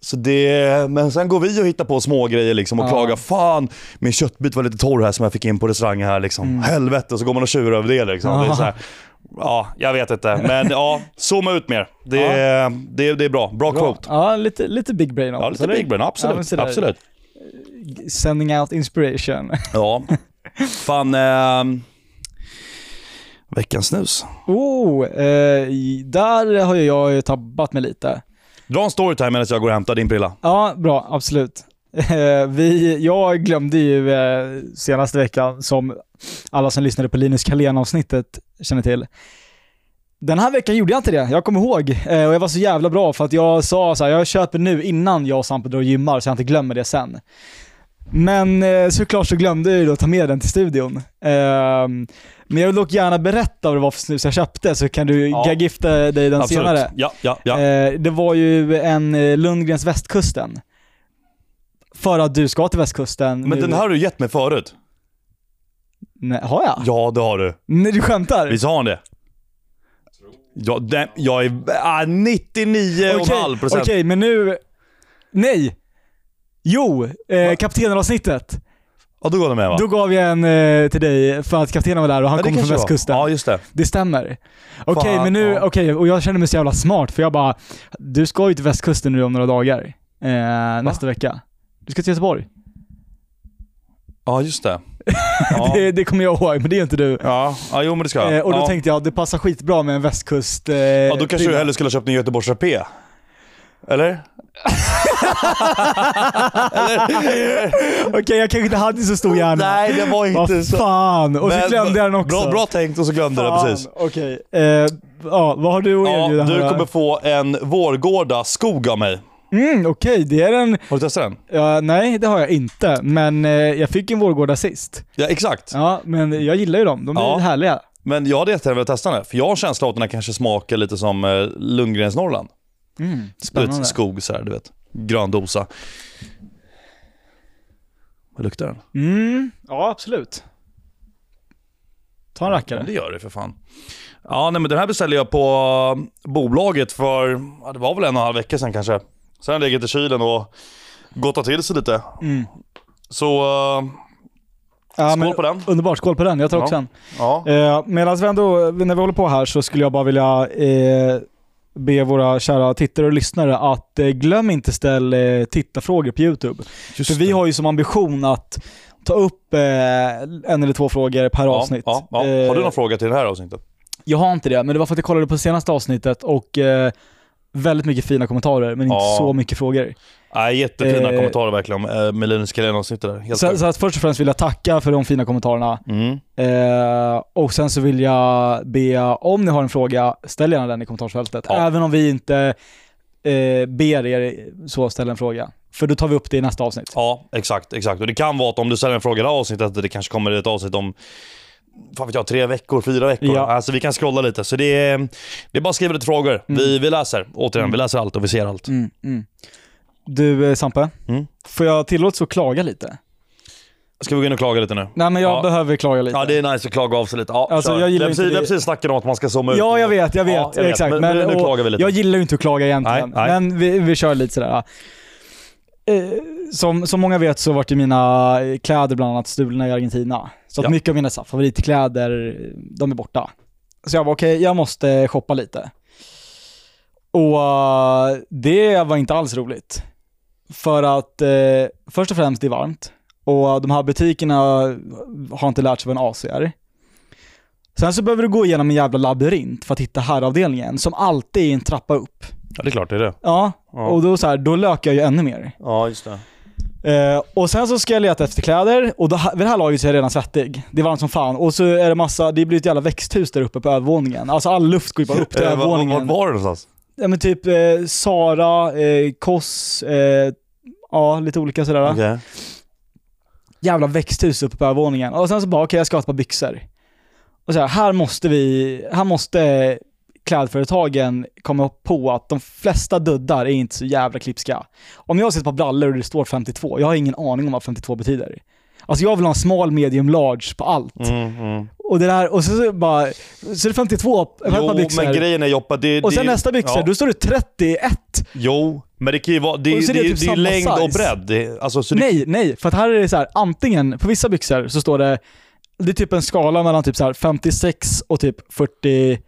Så det, men sen går vi och hittar på små grejer liksom och Ja. klagar. Fan, min köttbit var lite torr här som jag fick in på restaurangen här liksom. Helvete, så går man och tjurar över det liksom. Det är Mm. Ja. så här, ja, jag vet inte. Men ja, zooma ut mer. Det, det, det är bra. Bra, Bra. quote. Ja, lite, lite big brain Ja, också, lite eller? big brain. Ja, Absolut. sådär. absolut. Sending out inspiration. Ja. Fan, eh, veckans snus. Oh, eh, där har ju jag ju tabbat mig lite. Dra en storytime medan jag går och hämtar din prilla. Ja, bra, absolut. Eh, vi, jag glömde ju eh, senaste veckan, som alla som lyssnade på Linus Carlén-avsnittet känner till. Den här veckan gjorde jag inte det, jag kommer ihåg. Eh, och jag var så jävla bra för att jag sa så här, jag köper nu innan jag och Sampe drar och gymmar så jag inte glömmer det sen. Men eh, såklart så glömde jag ju då ta med den till studion. Ehm, men jag vill dock gärna berätta vad det var för snus jag köpte så kan du Ja. gifta dig den Absolut. senare. Ja, ja, ja. Eh, det var ju en eh, Lundgrens västkusten. För att du ska till västkusten Men nu. den här har du gett mig förut. Nej, har jag? Ja, det har du. Nej, du skämtar? Visst har han det? Ja, den, jag är ah, 99,5% Okej, okej, men nu... Nej! Jo, eh, kaptenavsnittet. Ja, då går det med va? Då gav jag en eh, till dig för att kaptenen var där och han kommer från västkusten. Ja, just det. Det stämmer. Okej, Fan, men nu, ja. okej, och jag känner mig så jävla smart för jag bara, du ska ju till västkusten nu om några dagar. Eh, nästa vecka. Du ska till Göteborg. Ja, just det. Ja, Det, det kommer jag ihåg, men det är inte du. ja. ja jo men det ska jag. Eh, och då ja. tänkte jag, det passar skitbra med en västkust... Eh, Ja, då kanske du hellre skulle ha köpt en Göteborgs Rapé. Eller? Okej, jag kanske inte hade så stor hjärna. Nej, det var inte Vad så. fan! Och så Men- glömde jag den också. Bra, bra tänkt och så glömde du det Fan, precis. Okej. Eh, ja, vad har du att Ja, erbjuda? du här? kommer få en Vårgårda skog av mig. Mm, okej, det är en... Har du testat den? Ja, nej, det har jag inte. Men eh, jag fick en Vårgårda sist. Ja, exakt. Ja, men jag gillar ju dem. De är Ja. härliga. Men jag hade jättegärna velat testa den. För jag har en känsla av att den här kanske smakar lite som eh, Lundgrens Norrland. Mm, spännande. vet, skog så här, du vet. grön dosa. Vad luktar den? Mm, ja absolut. Ta en Ja, rackare. det gör det för fan. Ja, nej, men den här beställde jag på bolaget för, ja, det var väl en och en halv vecka sedan kanske. Sen den legat i kylen och gottat till sig lite. Mm. Så, eh, Ja, skål men, på den. Underbart, skål på den. Jag tar Ja. också en. Ja. Eh, Medan vi ändå, när vi håller på här så skulle jag bara vilja eh, be våra kära tittare och lyssnare att eh, glöm inte ställ eh, tittarfrågor på YouTube. Just För vi har ju som ambition att ta upp eh, en eller två frågor per ja, avsnitt. Ja, ja. Har du någon fråga till det här avsnittet? Jag har inte det, men det var för att jag kollade på senaste avsnittet och väldigt mycket fina kommentarer, men inte Ja. så mycket frågor. Nej, jättefina Eh, kommentarer verkligen eh, med Linus Karlén avsnittet där. Helt Så, så att först och främst vill jag tacka för de fina kommentarerna. Mm. Eh, och sen så vill jag be, om ni har en fråga, ställ gärna den i kommentarsfältet. Ja. Även om vi inte eh, ber er så ställa en fråga. För då tar vi upp det i nästa avsnitt. Ja, exakt, exakt. Och det kan vara att om du ställer en fråga i det här avsnittet, det kanske kommer ett avsnitt om fan vet jag, tre veckor, fyra veckor. Ja. Alltså vi kan scrolla lite. Så det är, det är bara att skriva lite frågor. Vi, vi läser. Återigen, vi läser allt och vi ser allt. Mm, mm. Du eh, Sampe, Mm. får jag tillåtelse att klaga lite? Ska vi gå in och klaga lite nu? Nej men jag Ja. behöver klaga lite. Ja, det är nice att klaga av sig lite. Ja, Alltså, kör. jag gillar är inte precis, det- precis snacket om att man ska zooma ut. Ja, jag vet, jag vet. Ja, jag. Exakt. Men- Men, men nu och klagar vi lite. Jag gillar ju inte att klaga egentligen, Nej, nej. men vi, vi kör lite sådär. Eh, som, som många vet så vart ju mina kläder bland annat stulna i Argentina. Så att Ja. mycket av mina så favoritkläder, de är borta. Så jag var okej, jag måste shoppa lite. Och eh, det var inte alls roligt. För att eh, först och främst det är varmt. Och de här butikerna har inte lärt sig vad en AC är. Sen så behöver du gå igenom en jävla labyrint för att hitta herravdelningen, som alltid är en trappa upp. Ja, det är klart det är det. Ja, Ja, och då, så här, då lökar jag ju ännu mer. ja just det. Eh, och sen så ska jag leta efter kläder och då, vid det här laget så är jag redan svettig. Det är varmt som fan. Och så är det massa, det blir ett jävla växthus där uppe på övervåningen. Alltså all luft går ju bara upp till Eh, vad- övervåningen. Var det någonstans? Ja men typ eh, Sara, eh, Koss, eh, ja lite olika sådär. Okej. Jävla växthus uppe på övervåningen. Och sen så bara, okej jag ska ha ett par byxor. Och så här, här måste vi, här måste klädföretagen komma på att de flesta duddar är inte så jävla klipska. Om jag ett par brallor och det står 52, jag har ingen aning om vad 52 betyder. Alltså jag vill ha en small, medium, large på allt. Mm, mm. Och det där, och så, så bara, så är det 52 på ett par Jo, byxor. men grejen är Joppa, det, och sen det, nästa byxor, ja. då står det 31. Jo, men det kan ju vara, det, Och det, så det, det det, typ är längd och size. bredd. Det, alltså, så Nej, nej, för att här är det så här, antingen på vissa byxor så står det, det är typ en skala mellan typ så här 56 och typ 40,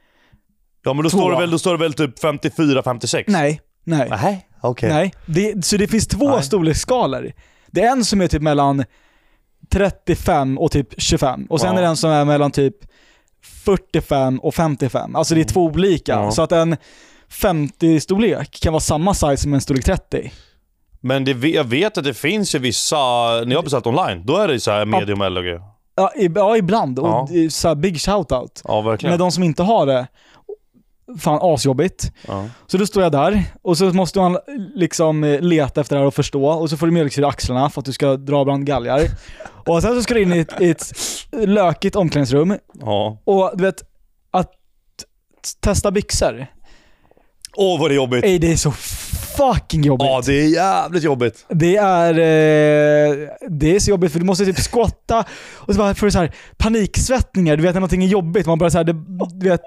ja men då står, det väl, då står det väl typ 54, 56? nej, nej, Nej, okej. nej. Det, så det finns två Nej. storleksskalor. Det är en som är typ mellan 35 och typ 25 och sen Ja. är det en som är mellan typ 45 och 55. Alltså det är två olika. Mm. Ja. Så att en 50-storlek kan vara samma size som en storlek 30. Men det, jag vet att det finns ju vissa, när jag har beställt online, då är det så här medium L och grejer. Ja, i, ja ibland. Och Ja. det är så här big shout-out. Ja, verkligen. Men de som inte har det, fan asjobbigt. Ja. Så då står jag där och så måste man liksom eh, leta efter det här och förstå och så får du mjölksyra i axlarna för att du ska dra bland galgar. Och sen så ska du in i ett, i ett lökigt omklädningsrum ja. och du vet, att testa byxor, Åh vad det är jobbigt. ej det är så fucking jobbigt. Ja, det är jävligt jobbigt. Det är, eh, det är så jobbigt för du måste typ skotta och så bara får du så här paniksvettningar. Du vet när någonting är jobbigt, man bara så här, det, du vet,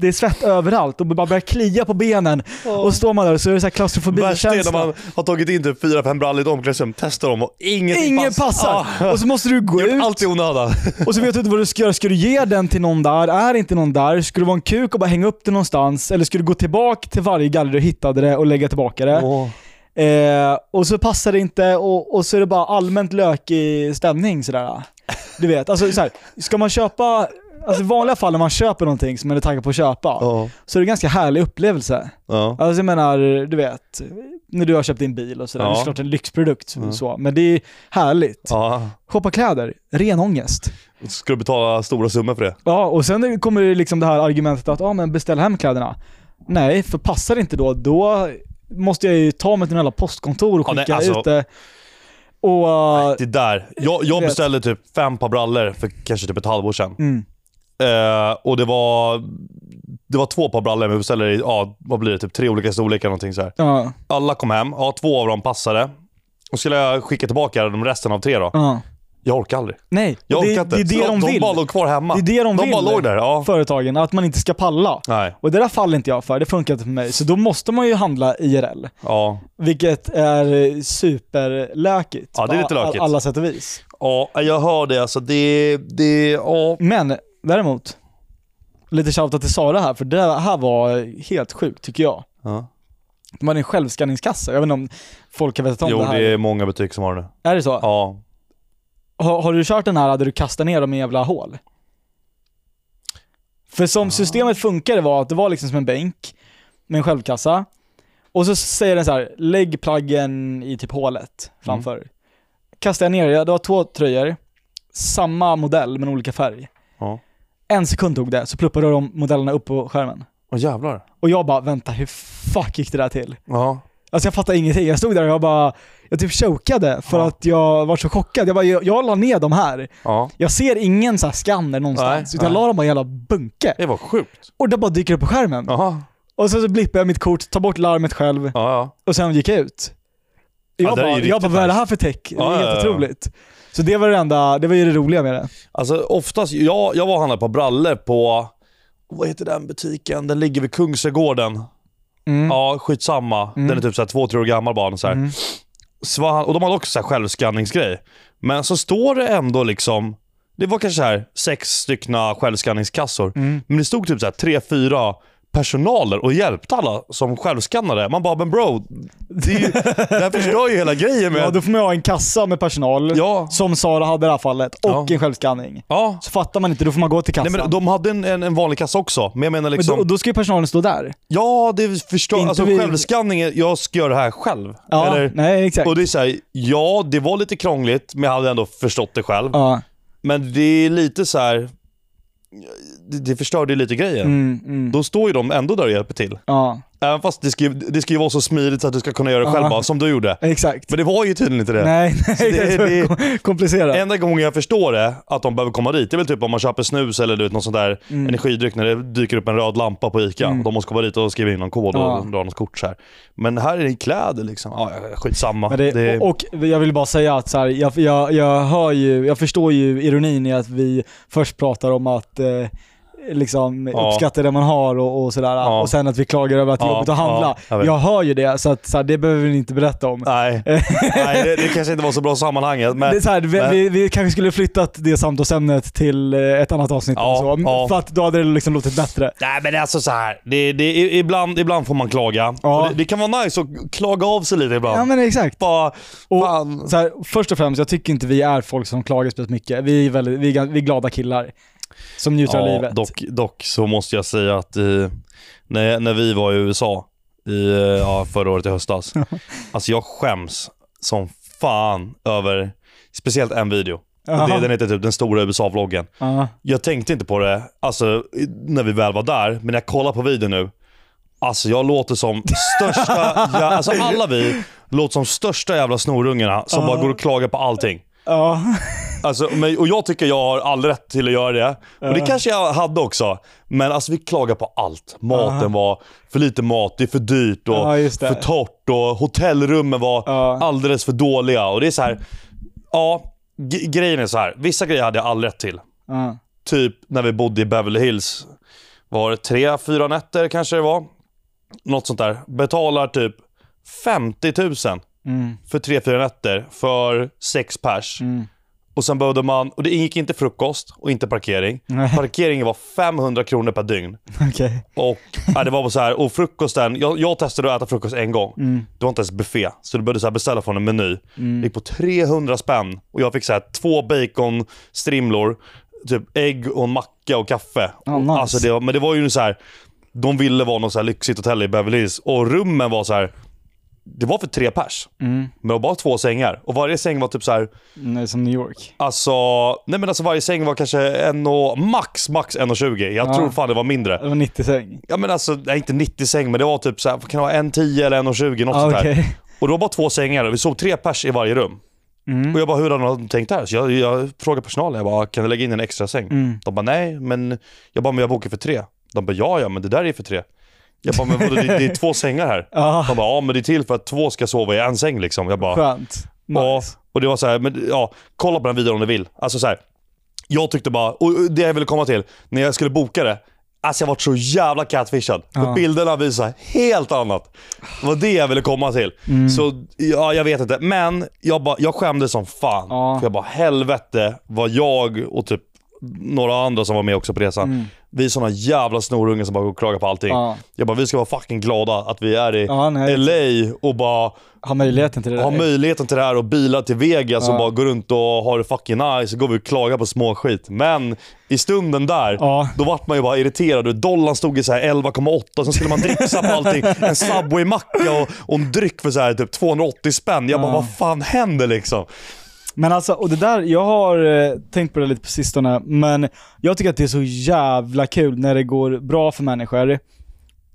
det är svett överallt och bara börjar klia på benen. Och så står man där och så är det så här Värst är när klaustrofobikänsla. man har tagit in typ 4-5 brallor i ett omklädningsrum, testar dem och ingenting Ingen passar! Ja. Och så måste du gå Gjort ut allt i onödan. och så vet du inte vad du ska göra. Ska du ge den till någon där? Är det inte någon där? Ska du vara en kuk och bara hänga upp det någonstans? Eller ska du gå tillbaka till varje galler du hittade det och lägga tillbaka det? Eh, och så passar det inte och, och så är det bara allmänt lökig stämning sådär. Du vet, alltså så här, ska man köpa, alltså i vanliga fall när man köper någonting som man är taggad på att köpa, Ja. så är det en ganska härlig upplevelse. Ja. Alltså jag menar, du vet, när du har köpt din bil och sådär, Ja. det är klart en lyxprodukt Ja. så, men det är härligt. ja. Shoppa kläder, ren ångest. Ska du betala stora summor för det? Ja, och sen kommer det liksom det här argumentet att ja men beställ hem kläderna. Nej, för passar det inte då, då måste jag ju ta mig till några postkontor och Ja, skicka nej, alltså- ut det. Och... uh, Det där. Jag, jag beställde typ fem par brallor för kanske typ ett halvår sedan. mm, Eh, och det var, det var två par brallor, men vi beställde i, ja, vad blir det, typ tre olika storlekar någonting så. Ja. Alla kom hem, ja, två av dem passade. Och skulle jag skicka tillbaka de resten av tre då. ja. Jag orkar aldrig. Nej, Jag och det, orkar inte. det är det de, de vill. bara låg kvar hemma. Det är det de de vill. bara låg där. Ja. Företagen, att man inte ska palla. Nej. Och det där faller inte jag för, det funkar inte för mig. Så då måste man ju handla IRL. Ja. Vilket är superlökigt. Ja, det är lite på lökigt. alla sätt och vis. ja, jag hör det. Alltså det, det, ja. Men däremot, lite shoutout till Sara här, för det här var helt sjukt tycker jag. ja. De hade en självskanningskassa, jag vet inte om folk har vetat om Jo, det här. det är många butiker som har det. Är det så? Ja. Har, har du kört den här där du kastar ner dem i jävla hål? För som systemet funkade var att det var liksom som en bänk med en självkassa. Och så säger den så här: lägg plaggen i typ hålet framför. Kastar jag ner det, det var två tröjor, samma modell men olika färg. Ja. En sekund tog det, så pluppade de modellerna upp på skärmen. Åh jävlar. Och jag bara, vänta hur fuck gick det där till? Ja. Alltså jag fattade ingenting. Jag stod där och jag bara, jag typ chokade för Ja. att jag var så chockad. Jag bara, jag, jag la ner de här. Ja. Jag ser ingen så här skanner någonstans, Nej, utan jag nej. la dem bara i en jävla bunke. Det var sjukt. Och det bara dyker upp på skärmen. Jaha. Och så, så blippar jag mitt kort, tar bort larmet själv Ja, och sen gick jag ut. Ja, Jag bara, jag bara vad är det här för tech? Det är helt otroligt. Så det var det enda, det var ju det roliga med det. Alltså oftast, jag, jag var och handlade på brallor på, vad heter den butiken? Den ligger vid Kungsträdgården. Mm. Ja, skitsamma. Den är typ så här två, tre år gammal bara. Så här. Mm. Så han, och de hade också så här självskanningsgrej. Men så står det ändå liksom, det var kanske så här sex styckna självskanningskassor. Mm. Men det stod typ så här tre, fyra personaler och hjälpte alla som självskannade. Man bara, men bro, det, är ju, det här förstör ju hela grejen med... Ja, då får man ju ha en kassa med personal, Ja. som Sara hade i det här fallet, och Ja. en självskanning. ja. Så fattar man inte, då får man gå till kassan. Nej, men de hade en, en, en vanlig kassa också, men jag menar Men liksom... då, då ska ju personalen stå där. Ja, det förstår Inte Alltså vi- självskanning, jag ska göra det här själv. Ja, Eller, nej exakt. och det är såhär, ja det var lite krångligt, men jag hade ändå förstått det själv. Ja. Men det är lite så här. Det, det förstörde ju lite grejen. Mm, mm. Då står ju de ändå där och hjälper till. Ja, Även fast det ska, ju- det ska ju vara så smidigt så att du ska kunna göra det själv bara, som du gjorde. exakt. Men det var ju tydligen inte det. Nej, nej Så det- det, är komplicerat. Enda gången jag förstår det, att de behöver komma dit, det är väl typ om man köper snus eller du vet, någon sån där Mm. energidryck när det dyker upp en röd lampa på ICA. Och de måste komma dit och skriva in någon kod och Ja. dra något kort så här. Men här är det kläder liksom. Ja, skitsamma. Men det, det, och, och jag vill bara säga att så här, jag, jag, jag hör ju, jag förstår ju ironin i att vi först pratar om att eh, liksom Ja. uppskatta det man har och, och sådär. Ja. Och sen att vi klagar över att det är Ja, jobbigt att handla. ja, jag jag, hör ju det, så, att, så här, det behöver vi inte berätta om. nej, nej det, det kanske inte var så bra sammanhanget. Men, det är så här, vi, men- vi, vi kanske skulle flyttat det samtalsämnet till eh, ett annat avsnitt Ja, så, för att då hade det liksom låtit bättre. Nej men alltså så här. Det, det, ibland, ibland får man klaga. Ja. Det, det kan vara nice att klaga av sig lite ibland. Ja men exakt. Bara, Och här, först och främst, jag tycker inte vi är folk som klagar speciellt mycket. Vi är, väldigt, vi är, vi är glada killar. Som njuter av Ja, livet. dock, dock så måste jag säga att i, när, när vi var i USA i, eh, ja, förra året i höstas. alltså jag skäms som fan över speciellt en video. Jaha. Det, den heter typ den stora USA-vloggen. Ja. Jag tänkte inte på det alltså, när vi väl var där, men när jag kollar på videon nu. Alltså jag låter som största, ja, alltså alla vi låter som största jävla snorungarna som Ja. bara går och klagar på allting. Ja. Alltså, och jag tycker jag har all rätt till att göra det. Och det kanske jag hade också. Men alltså vi klagar på allt. Maten var för lite mat, det är för dyrt och det. för torrt och hotellrummen var Ja. alldeles för dåliga. Och det är så här. ja, g- grejen är så här. Vissa grejer hade jag all rätt till. Typ när vi bodde i Beverly Hills. Var det tre, fyra nätter kanske det var? Något sånt där. Betalar typ 50 000 Mm. för tre, fyra nätter för sex pers. Mm. Och sen behövde man, och det ingick inte frukost och inte parkering. Nej. Parkeringen var 500 kronor per dygn. Okej. Och ja, det var så här, och frukosten, jag, jag testade att äta frukost en gång. Mm. Det var inte ens buffé, så du behövde så beställa från en meny. Det gick på 300 spänn och jag fick så här två baconstrimlor, typ ägg och en macka och kaffe. Och, nice. alltså det men det var ju så här, de ville vara något så här lyxigt hotell i Beverly Hills och rummen var så här. Det var för tre pers, Mm. men det var bara två sängar. Och varje säng var typ så här Nej, som New York. Alltså, nej men alltså varje säng var kanske en och, max, max 1,20. Jag Ja. tror fan det var mindre. Det var 90 säng. Ja men alltså, nej inte 90 säng, men det var typ så här, kan det vara, 1,10 eller 1,20 något Ah, sånt där. okej. Och det var bara två sängar och vi sov tre pers i varje rum. Mm. Och jag bara, hur har de tänkt här? Så jag, jag frågade personalen, jag bara, kan vi lägga in en extra säng? Mm. De bara, nej, men jag bara, men jag bokar för tre. De bara, ja, ja, men det där är för tre. Jag bara, men vadå, det, det är två sängar här. Ja, De bara, ja men det är till för att två ska sova i en säng liksom. Jag bara, skönt. ja. Nice. Och det var så här, men ja, kolla på den videon om ni vill. Alltså så här, jag tyckte bara, och det jag ville komma till, när jag skulle boka det, alltså jag varit så jävla catfishad. För Ja. bilderna visar helt annat. Det var det jag ville komma till. Mm. Så ja, jag vet inte. Men jag, bara, jag skämdes som fan. Ja. För jag bara, helvete vad jag och typ några andra som var med också på resan, Mm. Vi är såna jävla snorungar som bara går och klagar på allting. Ja. Jag bara, vi ska vara fucking glada att vi är i Ja, nej. LA och bara Ha möjligheten till det har möjligheten till det här och bilar till Vegas Ja. och bara går runt och har det fucking nice. Så går vi och klagar på småskit. Men i stunden där, Ja. då vart man ju bara irriterad. Dollarn stod i så här 11,8 sen skulle man dricksa på allting. En Subway-macka och, och en dryck för så här typ 280 spänn. Jag bara, Ja. vad fan händer liksom? Men alltså, och det där, jag har eh, tänkt på det lite på sistone, men jag tycker att det är så jävla kul när det går bra för människor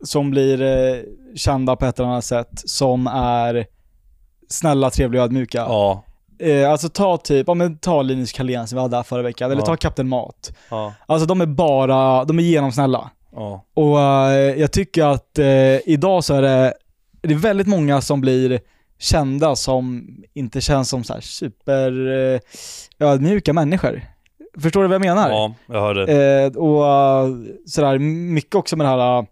som blir eh, kända på ett eller annat sätt, som är snälla, trevliga och ödmjuka. Ja. Eh, alltså ta typ, ja men ta Linus Karlén som vi hade här förra veckan, eller Ja. ta Kapten Mat. Ja. Alltså de är bara, de är genomsnälla. Ja. Och eh, jag tycker att eh, idag så är det, det är väldigt många som blir kända som inte känns som så här super eh, ödmjuka människor. Förstår du vad jag menar? ja, jag hörde. Eh, och eh, sådär, mycket också med det här, eh,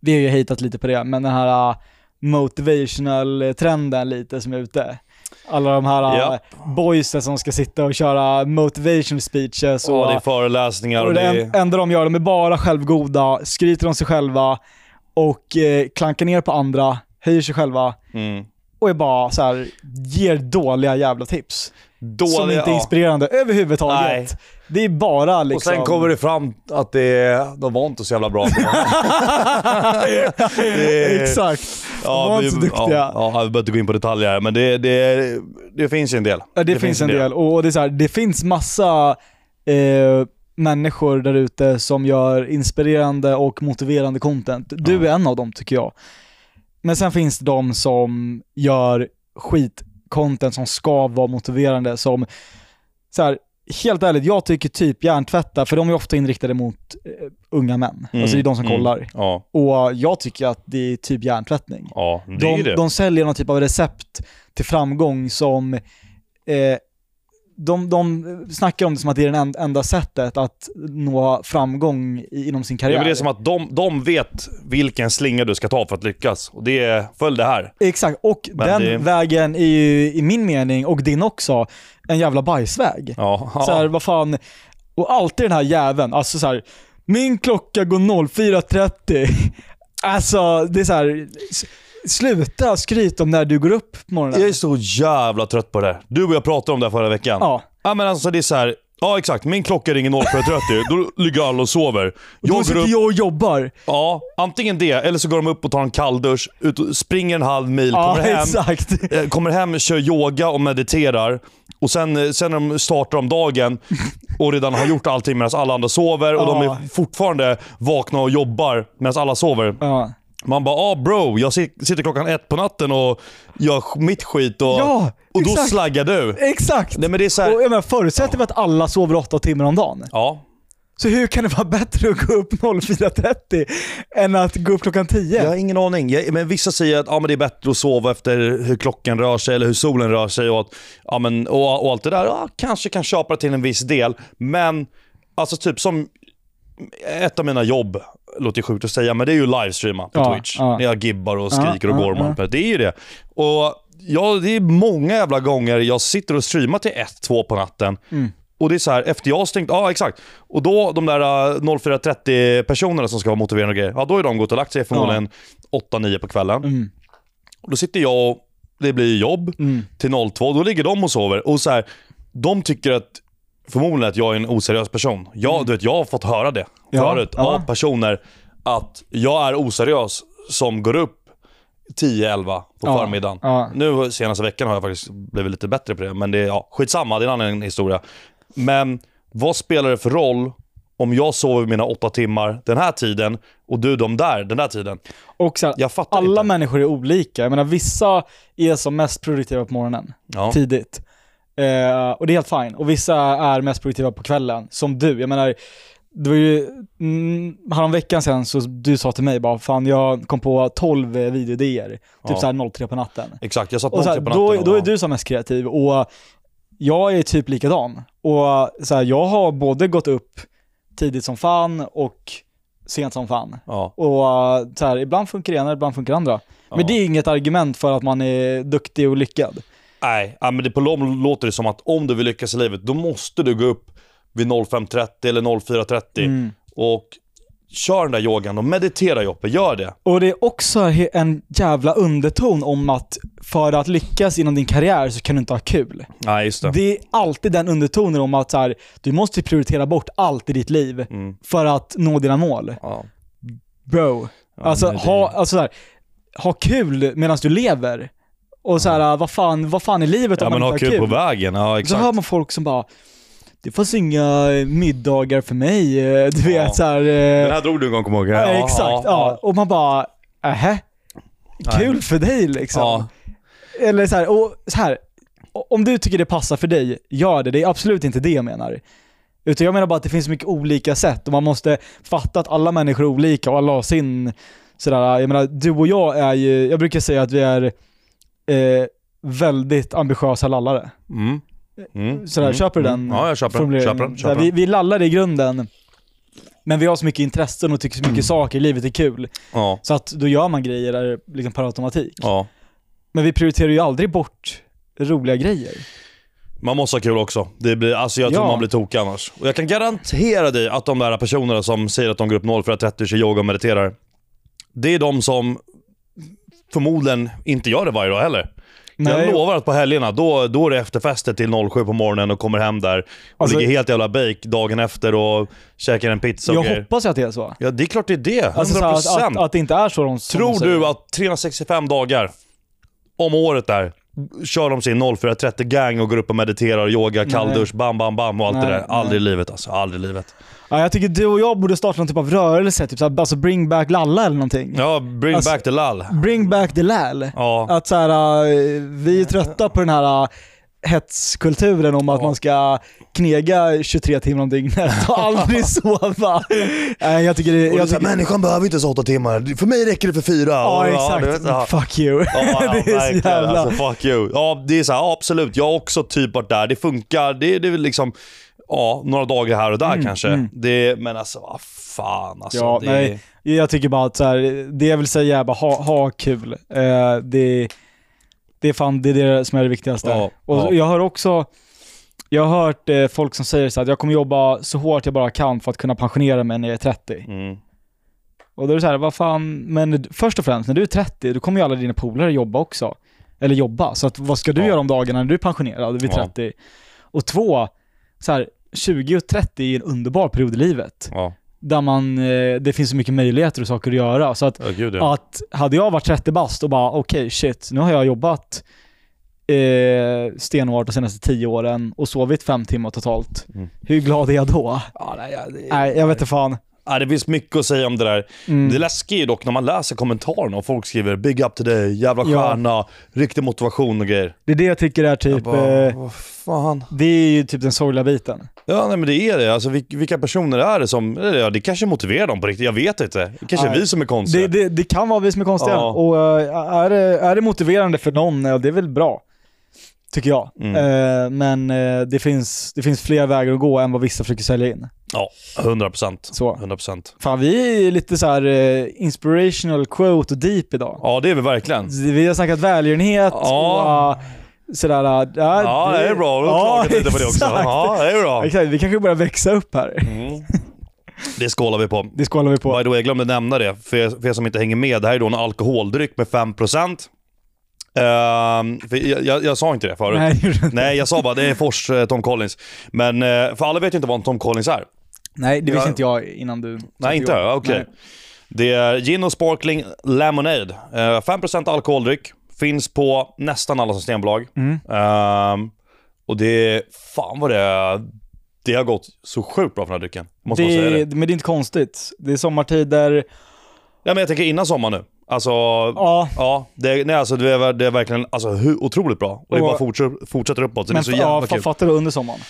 vi har ju hatat lite på det, men den här motivational-trenden lite som är ute. Alla de här Ja. boysen som ska sitta och köra motivational speeches och Ja, det är föreläsningar och det en- enda de gör, de är bara självgoda, skryter om sig själva och eh, klankar ner på andra, höjer sig själva mm. Och är bara så här, ger dåliga jävla tips. Dåliga, som inte är ja. inspirerande överhuvudtaget. Nej. Det är bara Och liksom... sen kommer det fram att det, de var inte så jävla bra. Det- Exakt. de var vi, inte så duktiga. Ja, ja, vi behöver inte gå in på detaljer här, men det, det, det finns ju en del. Ja, det, finns en del. Och det, är så här, det finns massa eh, människor där ute som gör inspirerande och motiverande content. Du Ja. är en av dem tycker jag. Men sen finns det de som gör skit-content som ska vara motiverande, som så här, helt ärligt, jag tycker typ hjärntvätta, för de är ofta inriktade mot eh, unga män. Mm, Alltså det är de som mm. kollar. Ja, Och jag tycker att det är typ hjärntvättning. ja det De, det. de säljer någon typ av recept till framgång som eh, de, de snackar om det som att det är det en- enda sättet att nå framgång inom sin Ja, karriär. men det är som att de, de vet vilken slinga du ska ta för att lyckas. Och det är, följ det här. Exakt, och Men den det- vägen är ju i min mening, och din också, en jävla bajsväg. Ja, ja. Så här, vad fan, och alltid den här jäveln, alltså så här, min klocka går 04.30. Alltså, det är så här, sluta skryta om när du går upp på morgonen. Jag är så jävla trött på det. Du och jag pratade om det här förra veckan. Ja. Ja men alltså det är så här. Ja exakt, min klocka ringer 04.30, då ligger alla och sover. Då Jag går sitter upp, jag och jobbar. ja, antingen det, eller så går de upp och tar en kalldusch, ut och springer en halv mil, Ja, kommer hem, exakt. eh, kommer hem, kör yoga och mediterar. Och sen, eh, sen när de startar om dagen och redan har gjort allting medan alla andra sover och de Ja. är fortfarande vakna och jobbar medan alla sover. Ja. Man bara ah bro, jag sit- sitter klockan ett på natten och gör mitt skit och, Ja, och då slaggar du. Exakt! Nej men det är så här, Och jag menar, förutsätter vi att alla sover åtta timmar om dagen. ja. Så hur kan det vara bättre att gå upp 04.30 än att gå upp klockan 10? Jag har ingen aning. Jag, men vissa säger att ja, men det är bättre att sova efter hur klockan rör sig eller hur solen rör sig och, att, ja, men, och, och allt det där. Ja, kanske kan köpa det till en viss del. Men alltså typ som ett av mina jobb, låter ju sjukt att säga, men det är ju livestreama på Ja, Twitch. ja. När jag gibbar och skriker och Ja, ja, gormar. ja. Det är ju det. Och ja, det är många jävla gånger jag sitter och streamar till 1-2 på natten. Mm. Och det är så här, efter jag har stängt, ja exakt. Och då de där uh, 04.30 personerna som ska vara motiverande och grejer, ja då är de gått och lagt sig förmodligen 8-9 på kvällen. Mm. Och då sitter jag och det blir jobb Mm. till 02, då ligger de och sover. Och så här, de tycker att förmodligen att jag är en oseriös person. Jag, du vet, jag har fått höra det Mm. Ja, förut ja. av personer att jag är oseriös som går upp 10-11 på Ja, förmiddagen. ja. Nu senaste veckan har jag faktiskt blivit lite bättre på det, men det är ja, skitsamma, det är en annan historia. Men vad spelar det för roll om jag sover mina åtta timmar den här tiden och du de där den där tiden? Och så här, Jag fattar alla inte. människor är olika. Jag menar, vissa är som mest produktiva på morgonen, Ja. tidigt. Eh, och det är helt fine. Och vissa är mest produktiva på kvällen, som du. Jag menar, det var ju, mm, veckan sen så du sa till mig bara, fan jag kom på 12 eh, videoidéer, typ Ja. såhär 03 på natten. Exakt, jag satt Och så här, på natten då, då är du som mest kreativ och jag är typ likadan. Och så här, jag har både gått upp tidigt som fan och sent som fan. Ja, Och så här, ibland funkar det ena, ibland funkar det andra. Ja. Men det är inget argument för att man är duktig och lyckad. Nej, men det på lång låter det som att om du vill lyckas i livet, då måste du gå upp vid 05.30 eller 04.30 Mm. och kör den där yogan och meditera Joppe, gör det. Och det är också en jävla underton om att för att lyckas inom din karriär så kan du inte ha kul. Nej, just det. Det är alltid den undertonen om att så här, du måste prioritera bort allt i ditt liv Mm. för att nå dina mål. Ja. Bro. Ja, alltså, det- ha, alltså så här, ha kul medan du lever. Och så här, vad, fan, vad fan är livet Ja om men man inte har kul kul? på vägen, ja så exakt. hör man folk som bara det fanns inga middagar för mig, eh, du vet Ja. så här, Den eh, här drog du en gång, kommer jag ihåg. ja, Exakt, ja, Och man bara, ähä? Kul för dig liksom. Ja. Eller så här, och så här, om du tycker det passar för dig, gör det. Det är absolut inte det jag menar. Utan jag menar bara att det finns mycket olika sätt och man måste fatta att alla människor är olika och alla har sin sådär, jag menar du och jag är ju, jag brukar säga att vi är eh, väldigt ambitiösa lallare. Mm. Mm. Sådär, mm. köper du mm. den Ja, jag köper den. Köper den. Köper vi, den. vi lallar i grunden, men vi har så mycket intressen och tycker så mycket Mm. saker, livet är kul. Ja. Så att då gör man grejer där, liksom per automatik. ja. Men vi prioriterar ju aldrig bort roliga grejer. Man måste ha kul också. Det blir, alltså jag tror Ja. man blir tokig annars. Och jag kan garantera dig att de där personerna som säger att de går upp 04.30 kör yoga och mediterar. Det är de som förmodligen inte gör det varje dag heller. Nej. Jag lovar att på helgerna, då, då är det efterfester till 07 på morgonen och kommer hem där och Alltså- ligger helt jävla bake dagen efter och käkar en pizza och Jag grejer. hoppas att det är så. Ja, det är klart det är det. 100%. Alltså att, att, att det inte är så de Tror du att 365 dagar om året där kör de sin 04.30 gang och går upp och mediterar, yoga, kalldusch, bam, bam, bam och allt Nej, det där. Aldrig i livet alltså. Aldrig i livet. Ja, jag tycker du och jag borde starta någon typ av rörelse, typ såhär, alltså bring back lalla eller någonting. Ja, bring Alltså- back the lall. Bring back the lal. Ja. Att så här, äh, vi är trötta på den här äh, hetskulturen om att Ja. man ska knega 23 timmar om dygnet och aldrig sova. Nej, jag tycker det... Jag tycker, människan behöver inte så åtta timmar. För mig räcker det för fyra. ja, Och- exakt. vet, ja. Fuck you. Ja, det är så jävla... Alltså, fuck you. Ja, det är så här, absolut. Jag har också typ varit där. Det funkar. Det, det är liksom, ja, några dagar här och där Mm, kanske. mm. Det, men alltså, vad fan alltså. Ja, det, nej. Jag tycker bara att så här, det jag vill säga är bara ha, ha kul. Eh, det, det är fan det, är det som är det viktigaste. Ja, och ja. jag hör också, jag har hört eh, folk som säger så att jag kommer jobba så hårt jag bara kan för att kunna pensionera mig när jag är 30. Mm. Och då är det så här, vad fan, men först och främst när du är 30, då kommer ju alla dina polare jobba också. Eller jobba, så att, vad ska du Ja. göra om dagarna när du är pensionerad vid Ja. 30? Och två, så här, 20 och 30 är en underbar period i livet. Ja, Där man, eh, det finns så mycket möjligheter och saker att göra. Så att ja gud ja. att hade jag varit 30 bast och bara okej shit, nu har jag jobbat eh, stenhårt de senaste 10 åren och sovit fem timmar totalt. Mm. Hur glad är jag då? Ja, nej, ja, det, Nej, jag vet inte fan. Ja, det finns mycket att säga om det där. Mm. Det läskiga är ju dock när man läser kommentarerna och folk skriver “Big up to dig, jävla Ja. stjärna, riktig motivation och grejer”. Det är det jag tycker är typ, bara, eh, vad fan. det är ju typ den sorgliga biten. Ja, nej men det är det. Alltså vil- vilka personer är det som, ja, det kanske motiverar dem på riktigt, jag vet inte. Det kanske är Nej. vi som är konstiga. Det, det, det kan vara vi som är konstiga. Ja. Och eh, är, det, är det motiverande för någon, ja, det är väl bra. Tycker jag. Mm. Eh, men eh, det, finns, det finns fler vägar att gå än vad vissa försöker sälja in. Ja, 100 procent. Så. 100 procent. Fan, vi är lite så här eh, inspirational quote och deep idag. Ja, det är vi verkligen. Vi har snackat välgörenhet Ja. och sådär. Uh, Ja, det är bra. Du har Ja, lite på det också. Ja, det är bra. Exakt, vi kanske börjar växa upp här. Mm. Det skålar vi på. Det skålar vi på. By the way, jag glömde nämna det, för er, för er som inte hänger med. Det här är då en alkoholdryck med 5%. För jag, jag, jag sa inte det förut. Nej, det. Nej, jag sa bara det är Fors eh, Tom Collins. Men, eh, för alla vet ju inte vad en Tom Collins är. Nej, det visste inte jag innan du Nej, inte jag. Okej. Det är Gin och Sparkling Lemonade. Eh, 5% alkoholdryck. Finns på nästan alla systembolag. Mm. Ehm, och det är, fan vad det det har gått så sjukt bra för den här drycken. Måste man säga Det, det. men det är inte konstigt. Det är sommartider. Ja, men jag tänker innan sommaren nu. Alltså, Ja, ja. Det, nej, alltså, det, är, det är verkligen alltså, hur, otroligt bra. Och det Och- bara fortsätter, fortsätter uppåt. Så det är men så jävla ja, kul. fattar du under sommaren?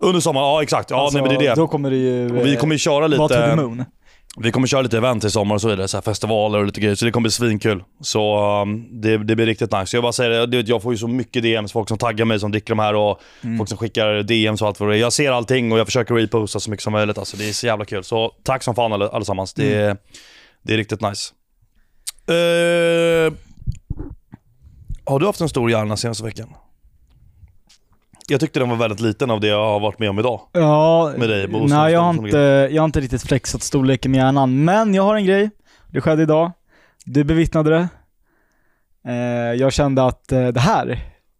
Under sommaren, ja exakt. Ja, nej, men det är det. Då kommer det ju Och vi kommer ju köra vara to the lite, moon. vi kommer köra lite event i sommar och så vidare. Så festivaler och lite grejer. Så det kommer bli svinkul. Så um, det, det blir riktigt nice. Jag bara säger det, jag får ju så mycket DMs. Folk som taggar mig som dricker de här och Mm. folk som skickar DMs och allt vad det är. Jag ser allting och jag försöker reposta så mycket som möjligt. Alltså, det är så jävla kul. Så tack som fan alle- allesammans. Det, Mm. det är riktigt nice. Eh, har du haft en stor hjärna senaste veckan? Jag tyckte den var väldigt liten av det jag har varit med om idag. Ja, Med dig, som nej jag har, inte, jag har inte riktigt flexat storleken med hjärnan, men jag har en grej. Det skedde idag. Du bevittnade det. Eh, jag kände att eh, det här,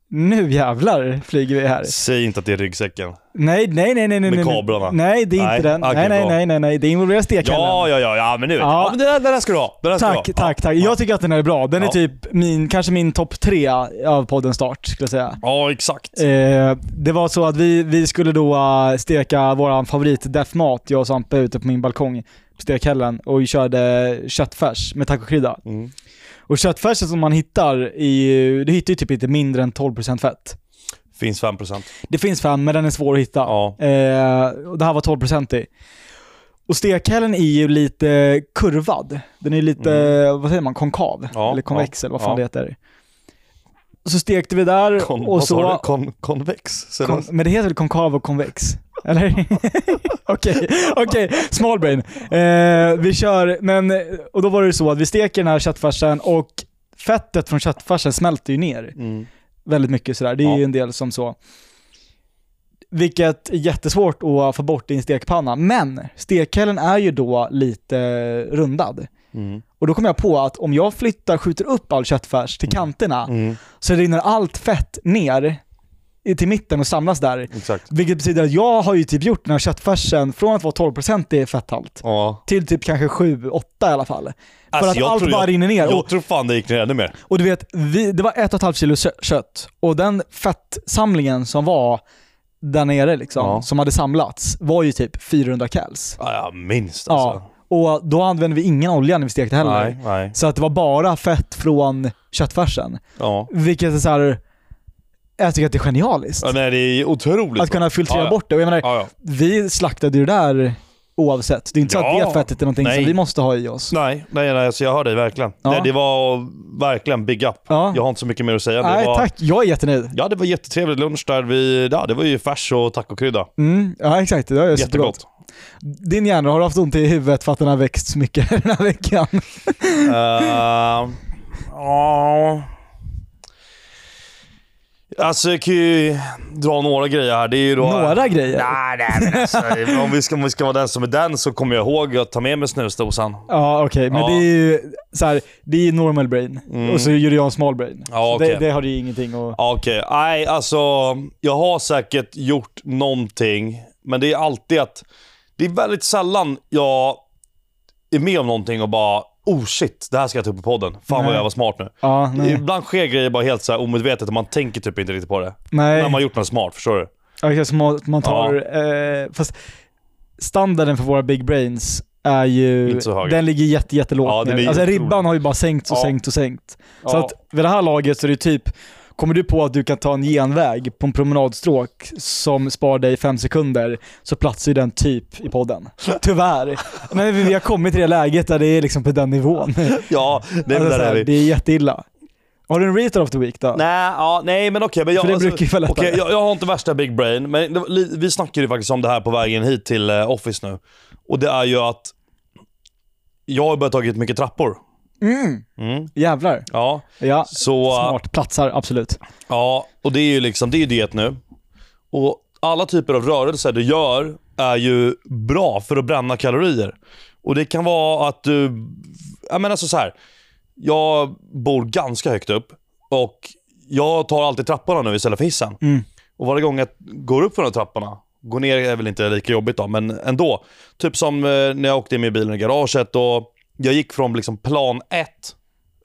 nu jävlar flyger vi här. Säg inte att det är ryggsäcken. Nej, nej, nej, nej, nej. Med nej. kablarna? Nej, det är Nej, inte den. okej, nej, nej, bra. nej, nej, nej. Det involverar stekhällen. Ja, ja, ja, ja, men nu vet Ja. jag. Ja, men det där, det där ska du ha. Det där ska Tack, du ha. tack, tack. Jag tycker att den här är bra. Den är Ja. typ min, kanske min topp tre av podden start, skulle jag säga. Ja, exakt. Eh, det var så att vi, vi skulle då eh, steka våran favorit deathmat, jag och Sampe ute på min balkong på stekhällen och vi körde köttfärs med tacokrydda. Mm. Och köttfärsen som man hittar, i, du hittar ju typ inte mindre än 12% fett. Finns 5%. Det finns fem, men den är svår att hitta. Ja. Eh, och det här var 12% i. Och stekhällen är ju lite kurvad. Den är lite, vad säger man, konkav? Mm. Ja, eller konvex ja, eller vad fan ja. det heter. Så stekte vi där Kon, och vad sa så... Kon, konvex? Kon, men det heter väl konkav och konvex? Eller? Okej, okej, small brain. Eh, vi kör, men, och då var det så att vi steker den här köttfärsen och fettet från köttfärsen smälter ju ner Mm. Väldigt mycket sådär. Det är Ja. ju en del som så. Vilket är jättesvårt att få bort i en stekpanna. Men stekhällen är ju då lite rundad. Mm. Och då kom jag på att om jag flyttar, skjuter upp all köttfärs till kanterna Mm. så rinner allt fett ner till mitten och samlas där. Exakt. Vilket betyder att jag har ju typ gjort den här köttfärsen från att vara 12% i fetthalt Ja. till typ kanske 7-8 i alla fall. För Alltså, att jag allt bara jag- rinner ner. Jag Och, tror fan det gick ner ännu mer. och du vet, vi, det var ett och ett halvt kilo kö- kött och den fettsamlingen som var där nere liksom, Ja. som hade samlats, var ju typ 400 cals. Ja, ja minst alltså. Ja. Och då använde vi ingen olja när vi stekte heller. Nej, nej. Så att det var bara fett från köttfärsen. Ja. Vilket är så här. Jag tycker att det är genialiskt. ja nej, det är otroligt Att kunna filtrera Ja, ja. bort det. Och jag menar, Ja, vi slaktade ju det där oavsett. Det är inte så att det fettet är någonting Nej. som vi måste ha i oss. Nej, nej, nej alltså jag hör dig verkligen. Nej, det var verkligen big up. Ja. Jag har inte så mycket mer att säga. Det Nej var, tack, jag är jättenöjd. Ja, det var jättetrevlig lunch där. Vi, ja, det var ju färs och tacokrydda. Mm, ja exakt, det var ju supergott. Jättegott. Din hjärna, har du haft ont i huvudet för att den har växt så mycket den här veckan? Eh, Ja... Alltså jag kan ju dra några grejer här. Det är ju då... Några grejer? Nej, nej men alltså, om, vi ska, om vi ska vara den som är den så kommer jag ihåg att ta med mig snusdosan. Ja okej, men Ja. det är ju så här, det är ju normal brain. Mm. Och så gjorde jag en small brain. Ja, okej. det, det har ju ingenting att... Okej, nej alltså jag har säkert gjort någonting, men det är alltid att det är väldigt sällan jag är med om någonting och bara oh shit, det här ska jag ta upp i podden. Fan Nej. vad jag var smart nu. Ja. Ibland sker grejer bara helt så här omedvetet och man tänker typ inte riktigt på det. nej. När man har gjort något smart, förstår du? Okej, så man, man tar... Eh, fast standarden för våra big brains är ju... Den ligger jätte, jättelågt Ja, är Alltså ribban har ju bara sänkts och Ja. sänkt och sänkt. Så Ja. att vid det här laget så är det typ, kommer du på att du kan ta en genväg på en promenadstråk som sparar dig fem sekunder, så platsar ju den typ i podden. Tyvärr. Men vi har kommit till det läget där det är liksom på den nivån. Ja, det är Alltså, där här, är vi. det är jätteilla. Har du en retard of the week då? Nej, ja, nej men okej. men jag, För det alltså, brukar ju vara lättare. okej, jag, jag har inte värsta big brain, men det, vi snackade ju faktiskt om det här på vägen hit till eh, Office nu. Och det är ju att jag har börjat tagit mycket trappor. Mm. Mm, Jävlar. ja, Ja, så... smart. Platsar, absolut. Ja, och det är ju liksom, det är ju diet nu. Och alla typer av rörelser du gör är ju bra för att bränna kalorier. Och det kan vara att du, jag menar alltså så här. Jag bor ganska högt upp och jag tar alltid trapporna nu istället för hissen. Mm. Och varje gång jag går upp för de trapporna, går ner är väl inte lika jobbigt då, men ändå. Typ som eh, när jag åkte in med bilen i garaget och jag gick från liksom plan ett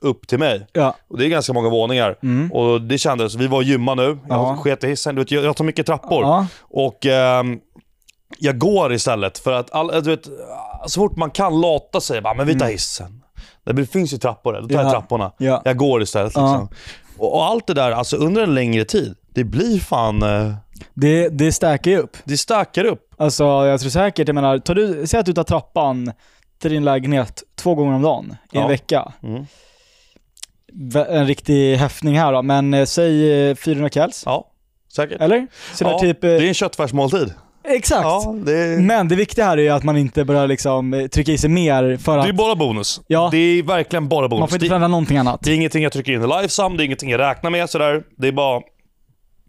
upp till mig. Ja. Och det är ganska många våningar. Mm. Och det kändes, vi var och gymma nu, jag Ja. sket i hissen, du vet, jag, jag tar mycket trappor. Ja. Och ehm, jag går istället för att, all, du vet, så fort man kan lata sig, bara, men vi tar Mm. hissen. Det finns ju trappor där. Då tar jag Ja. trapporna. Ja. Jag går istället liksom. Och, och allt det där, alltså under en längre tid, det blir fan... eh, Det, det stärker upp. Det stackar upp. Alltså jag tror säkert, jag menar, tar du, säg att du tar trappan till din lägenhet två gånger om dagen i en Ja. vecka. Mm. En riktig häftning här då, men eh, säg eh, 400 kals. Ja, säkert. Eller? Så det ja, typ... eh, det är en köttfärsmåltid. Exakt! Ja, det Men det viktiga här är att man inte börjar liksom eh, trycka i sig mer för det att är bara bonus. Ja. Det är verkligen bara bonus. man får inte det, förändra någonting annat. det är ingenting jag trycker in i Lifesum, det är ingenting jag räknar med sådär. Det är bara,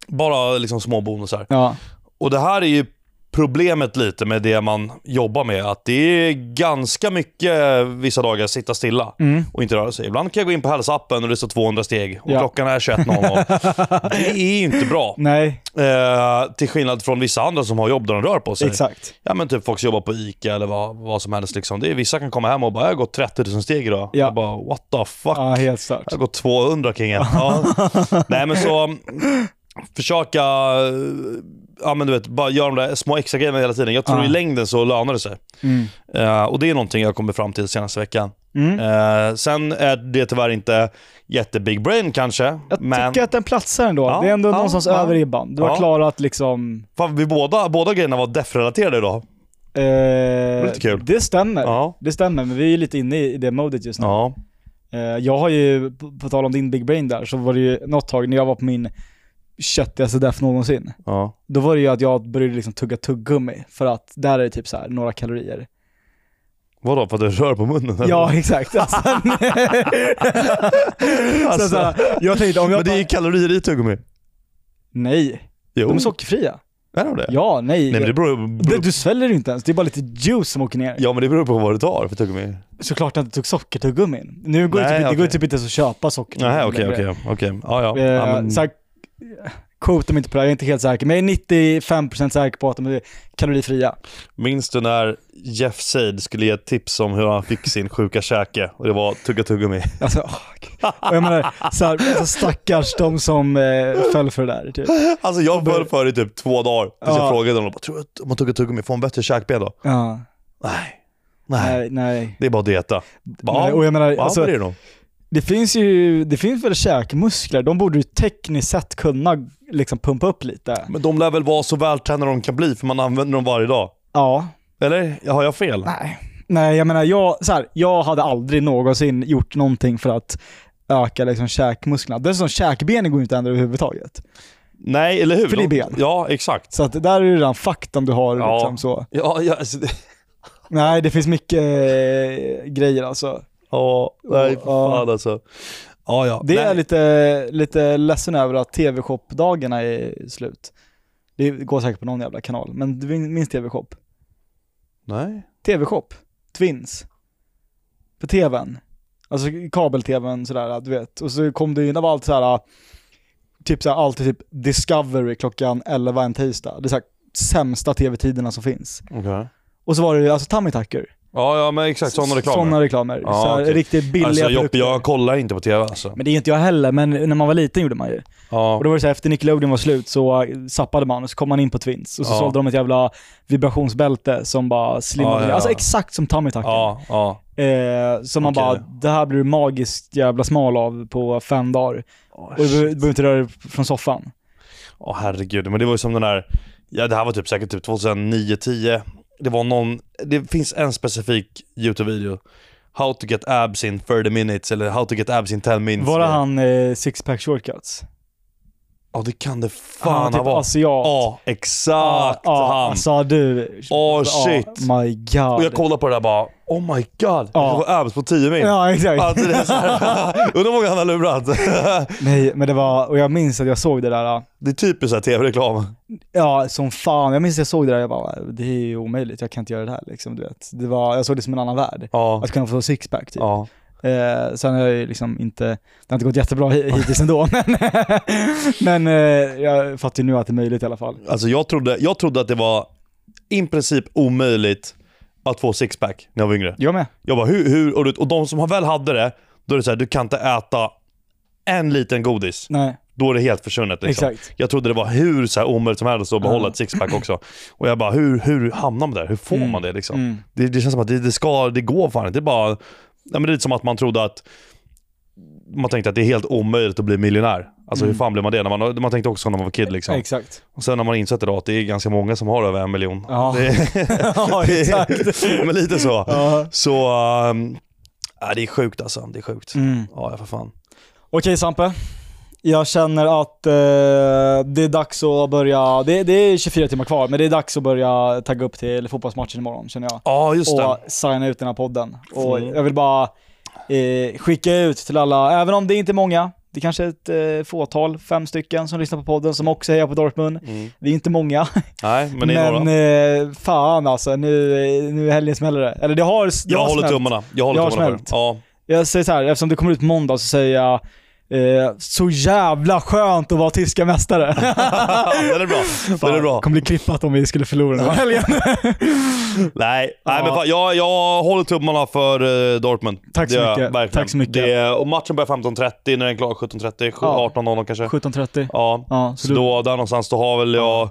bara liksom små bonusar. Ja. Och det här är ju problemet lite med det man jobbar med. Att det är ganska mycket vissa dagar sitta stilla Mm. och inte röra sig. Ibland kan jag gå in på hälsoappen och det står 200 steg och Ja. klockan är 21.00. det är inte bra. Nej, Eh, till skillnad från vissa andra som har jobb där de rör på sig. exakt. Ja men typ folk som jobbar på ICA eller vad, vad som helst liksom. Det är, vissa kan komma hem och bara “jag har gått 30 000 steg idag”. Ja. Jag bara “what the fuck?” Ja, helt stört. Jag har gått 200 kingen. Ja. Nej men så, försöka, eh, ja men du vet, bara göra de där små extra grejerna hela tiden. Jag tror Ja. i längden så lönar det sig. Mm. Eh, och det är någonting jag kommer fram till senaste veckan. Mm. Eh, sen är det tyvärr inte jättebig brain kanske, Jag men tycker att den platsar ändå. Ja, det är ändå ja, någonstans ja. över ribban. Du har Ja. klarat liksom... fan, vi båda, båda grejerna var def-relaterade idag. Eh, Lite kul. Det stämmer. Ja. Det stämmer, men vi är lite inne i det modet just nu. Ja. Jag har ju, på tal om din big brain där, så var det ju något tag när jag var på min köttigaste def någonsin. ja. Då var det ju att jag började liksom tugga tuggummi, för att där är det typ så här några kalorier. Vadå, för att du rör på munnen? eller? Ja, exakt. Alltså, Alltså. så, här, jag tänkte om jag Men det är ju kalorier i tuggummi. Nej, Jo. de är sockerfria. Är de det? Ja, nej. Nej men det beror, Det- beror Du sväljer ju inte ens, det är bara lite juice som åker ner. Ja men det beror på vad du tar för tuggummi. Såklart jag inte tog sockertuggummin. Nu går det, Nej, typ, det går typ inte ens att köpa sockertuggummi Nej okej okej. Ja ja. Eh, ja men, så här, quote mig inte på det här, jag är inte helt säker. Men jag är 95% säker på att de är kalorifria. minns du när Jeff Seid skulle ge tips om hur han fick sin sjuka käke? Och det var tugga tuggummi. Alltså, åh, och jag menar, så här, alltså stackars de som eh, föll för det där. Typ. Alltså jag föll för det i typ två dagar. Tills Ja. jag frågade honom, tror du att om man tuggar tuggummi får man bättre käkben då? Ja, Nej. Nej. nej, nej. Det är bara att dieta. Bara, nej. Och jag menar, ja, alltså, är det då? Det finns ju, det finns väl käkmuskler, de borde ju tekniskt sett kunna liksom pumpa upp lite. Men de lär väl vara så vältränade de kan bli för man använder dem varje dag? Ja, Eller? Har jag fel? Nej. Nej, jag menar jag, så här, jag hade aldrig någonsin gjort någonting för att öka liksom käkmusklerna. Dessutom käkbenen går ju inte att ändra överhuvudtaget. Nej, eller hur? För det är ben. Ja, exakt. Så att där är det redan fakt om du har Ja. liksom så. Ja, ja, alltså, det- Nej, det finns mycket eh, grejer alltså. Ja nej fan alltså. Ja, ja. Det är nej. jag lite, lite ledsen över att TV-shop-dagarna är slut. Det går säkert på någon jävla kanal, men du minns TV-shop? Nej. TV-shop, Twins. På TVn. Alltså kabel-TVn sådär, du vet. Och så kom det in, var allt såhär, typ såhär, alltid typ Discovery klockan 11 en tisdag. Det är såhär sämsta TV-tiderna som finns. Okej. Och så var det alltså Tummy Tucker. Ja, ja men exakt sådana reklamer. Sådana reklamer. Ja, så okej. riktigt billiga alltså, jag, jag kollar inte på TV alltså. Men det är inte jag heller, men när man var liten gjorde man ju. Ja. Och då var det så här, efter Nickelodeon var slut så zappade man och så kom man in på Twins och så Ja. sålde de ett jävla vibrationsbälte som bara slimmade Ja, ja. Alltså exakt som Tummy Tucker. Ja, ja. Eh, så man Okej. bara, det här blir du magiskt jävla smal av på fem dagar. Åh, Och du behöver inte röra dig från soffan. Åh herregud, men det var ju som den där, ja det här var typ säkert typ 2009-10. Det var någon, det finns en specifik YouTube-video. How to get abs in 30 minutes eller how to get abs in 10 minutes. Var det han eh, six-pack shortcuts? Ja det kan det han fan typ ha varit. asiat. Ja, exakt ja, han. Alltså du. Åh, shit. Oh my god. Och jag kollade på det där bara, oh my god. Ja. Det var abs på 10 min. Ja exakt. Alltså, det är så här, undrar hur många han har lurat. Nej men det var, och jag minns att jag såg det där. Det är typiskt så här tv-reklam. Ja, som fan. Jag minns att jag såg det där, jag bara, det är ju omöjligt, jag kan inte göra det här liksom, du vet. Det var, jag såg det som en annan värld. Ja. Att kunna få sixpack typ. Ja. Eh, sen har jag ju liksom inte, det har inte gått jättebra hi- hittills ändå, men, men eh, jag fattar ju nu att det är möjligt i alla fall. Alltså jag trodde, jag trodde att det var i princip omöjligt att få sixpack när jag var yngre. Jag med. Jag bara, hur, hur och, och de som väl hade det, då är det så här, du kan inte äta en liten godis. Nej, Då är det helt försvunnet liksom. exakt. Jag trodde det var hur så här omöjligt som helst att behålla ett sixpack också. Och jag bara, hur, hur hamnar man där? Hur får Mm. man det liksom? Mm. Det, det känns som att det, det ska, det går fan inte. Det är bara men det är lite som att man trodde att man tänkte att det är helt omöjligt att bli miljonär. Alltså Mm. hur fan blir man det? När man, man tänkte också så när man var kid liksom. Exakt. Och sen när man insett idag att det är ganska många som har över en miljon. Ja. Ja, exakt. men lite så. ja. Så, ja, det är sjukt alltså. Det är sjukt. Mm. Ja, för fan. Okej Sampe. Jag känner att eh, det är dags att börja, det, det är 24 timmar kvar, men det är dags att börja tagga upp till fotbollsmatchen imorgon känner jag. Ja, just det. Och signa ut den här podden. Och Mm. jag vill bara eh, skicka ut till alla, även om det inte är många, det är kanske ett eh, fåtal, fem stycken som lyssnar på podden som också hejar på Dortmund. Mm. Vi är inte många, Nej, men det är men några. eh, fan alltså, nu, nu är helgen smäller det. Eller det har, det Jag har håller smält. tummarna. Jag håller tummarna för det. Ja. Jag säger så här, eftersom det kommer ut måndag så säger jag eh, så jävla skönt att vara tyska mästare. den är bra. Den är bra. kommer bli klippat om vi skulle förlora den här helgen. Nej, nej Ja. men fan, jag, jag håller tummarna för uh, Dortmund. Tack så Det mycket. verkligen. Tack så mycket. Det, och matchen börjar 15.30, när den är klar 17.30, Ja. 18.00 kanske. 17.30. Ja, Ja, så så du, då, där någonstans, då har väl jag...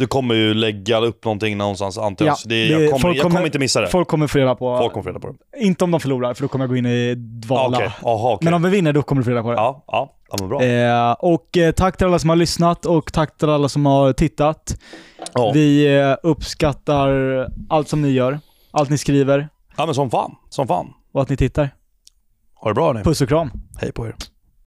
Du kommer ju lägga upp någonting någonstans antar jag. Ja, det, jag, kommer, folk jag kommer inte missa det. Folk, folk kommer få reda på, kommer få reda på det. inte om de förlorar för då kommer jag gå in i dvala. Okej, Aha, okej. Men om vi vinner då kommer du få reda på det. Ja, ja, ja bra. Eh, och eh, tack till alla som har lyssnat och tack till alla som har tittat. ja. Vi eh, uppskattar allt som ni gör, allt ni skriver ja, men som fan. Som fan. och att ni tittar. Ha det bra ni. Puss och kram. Hej på er.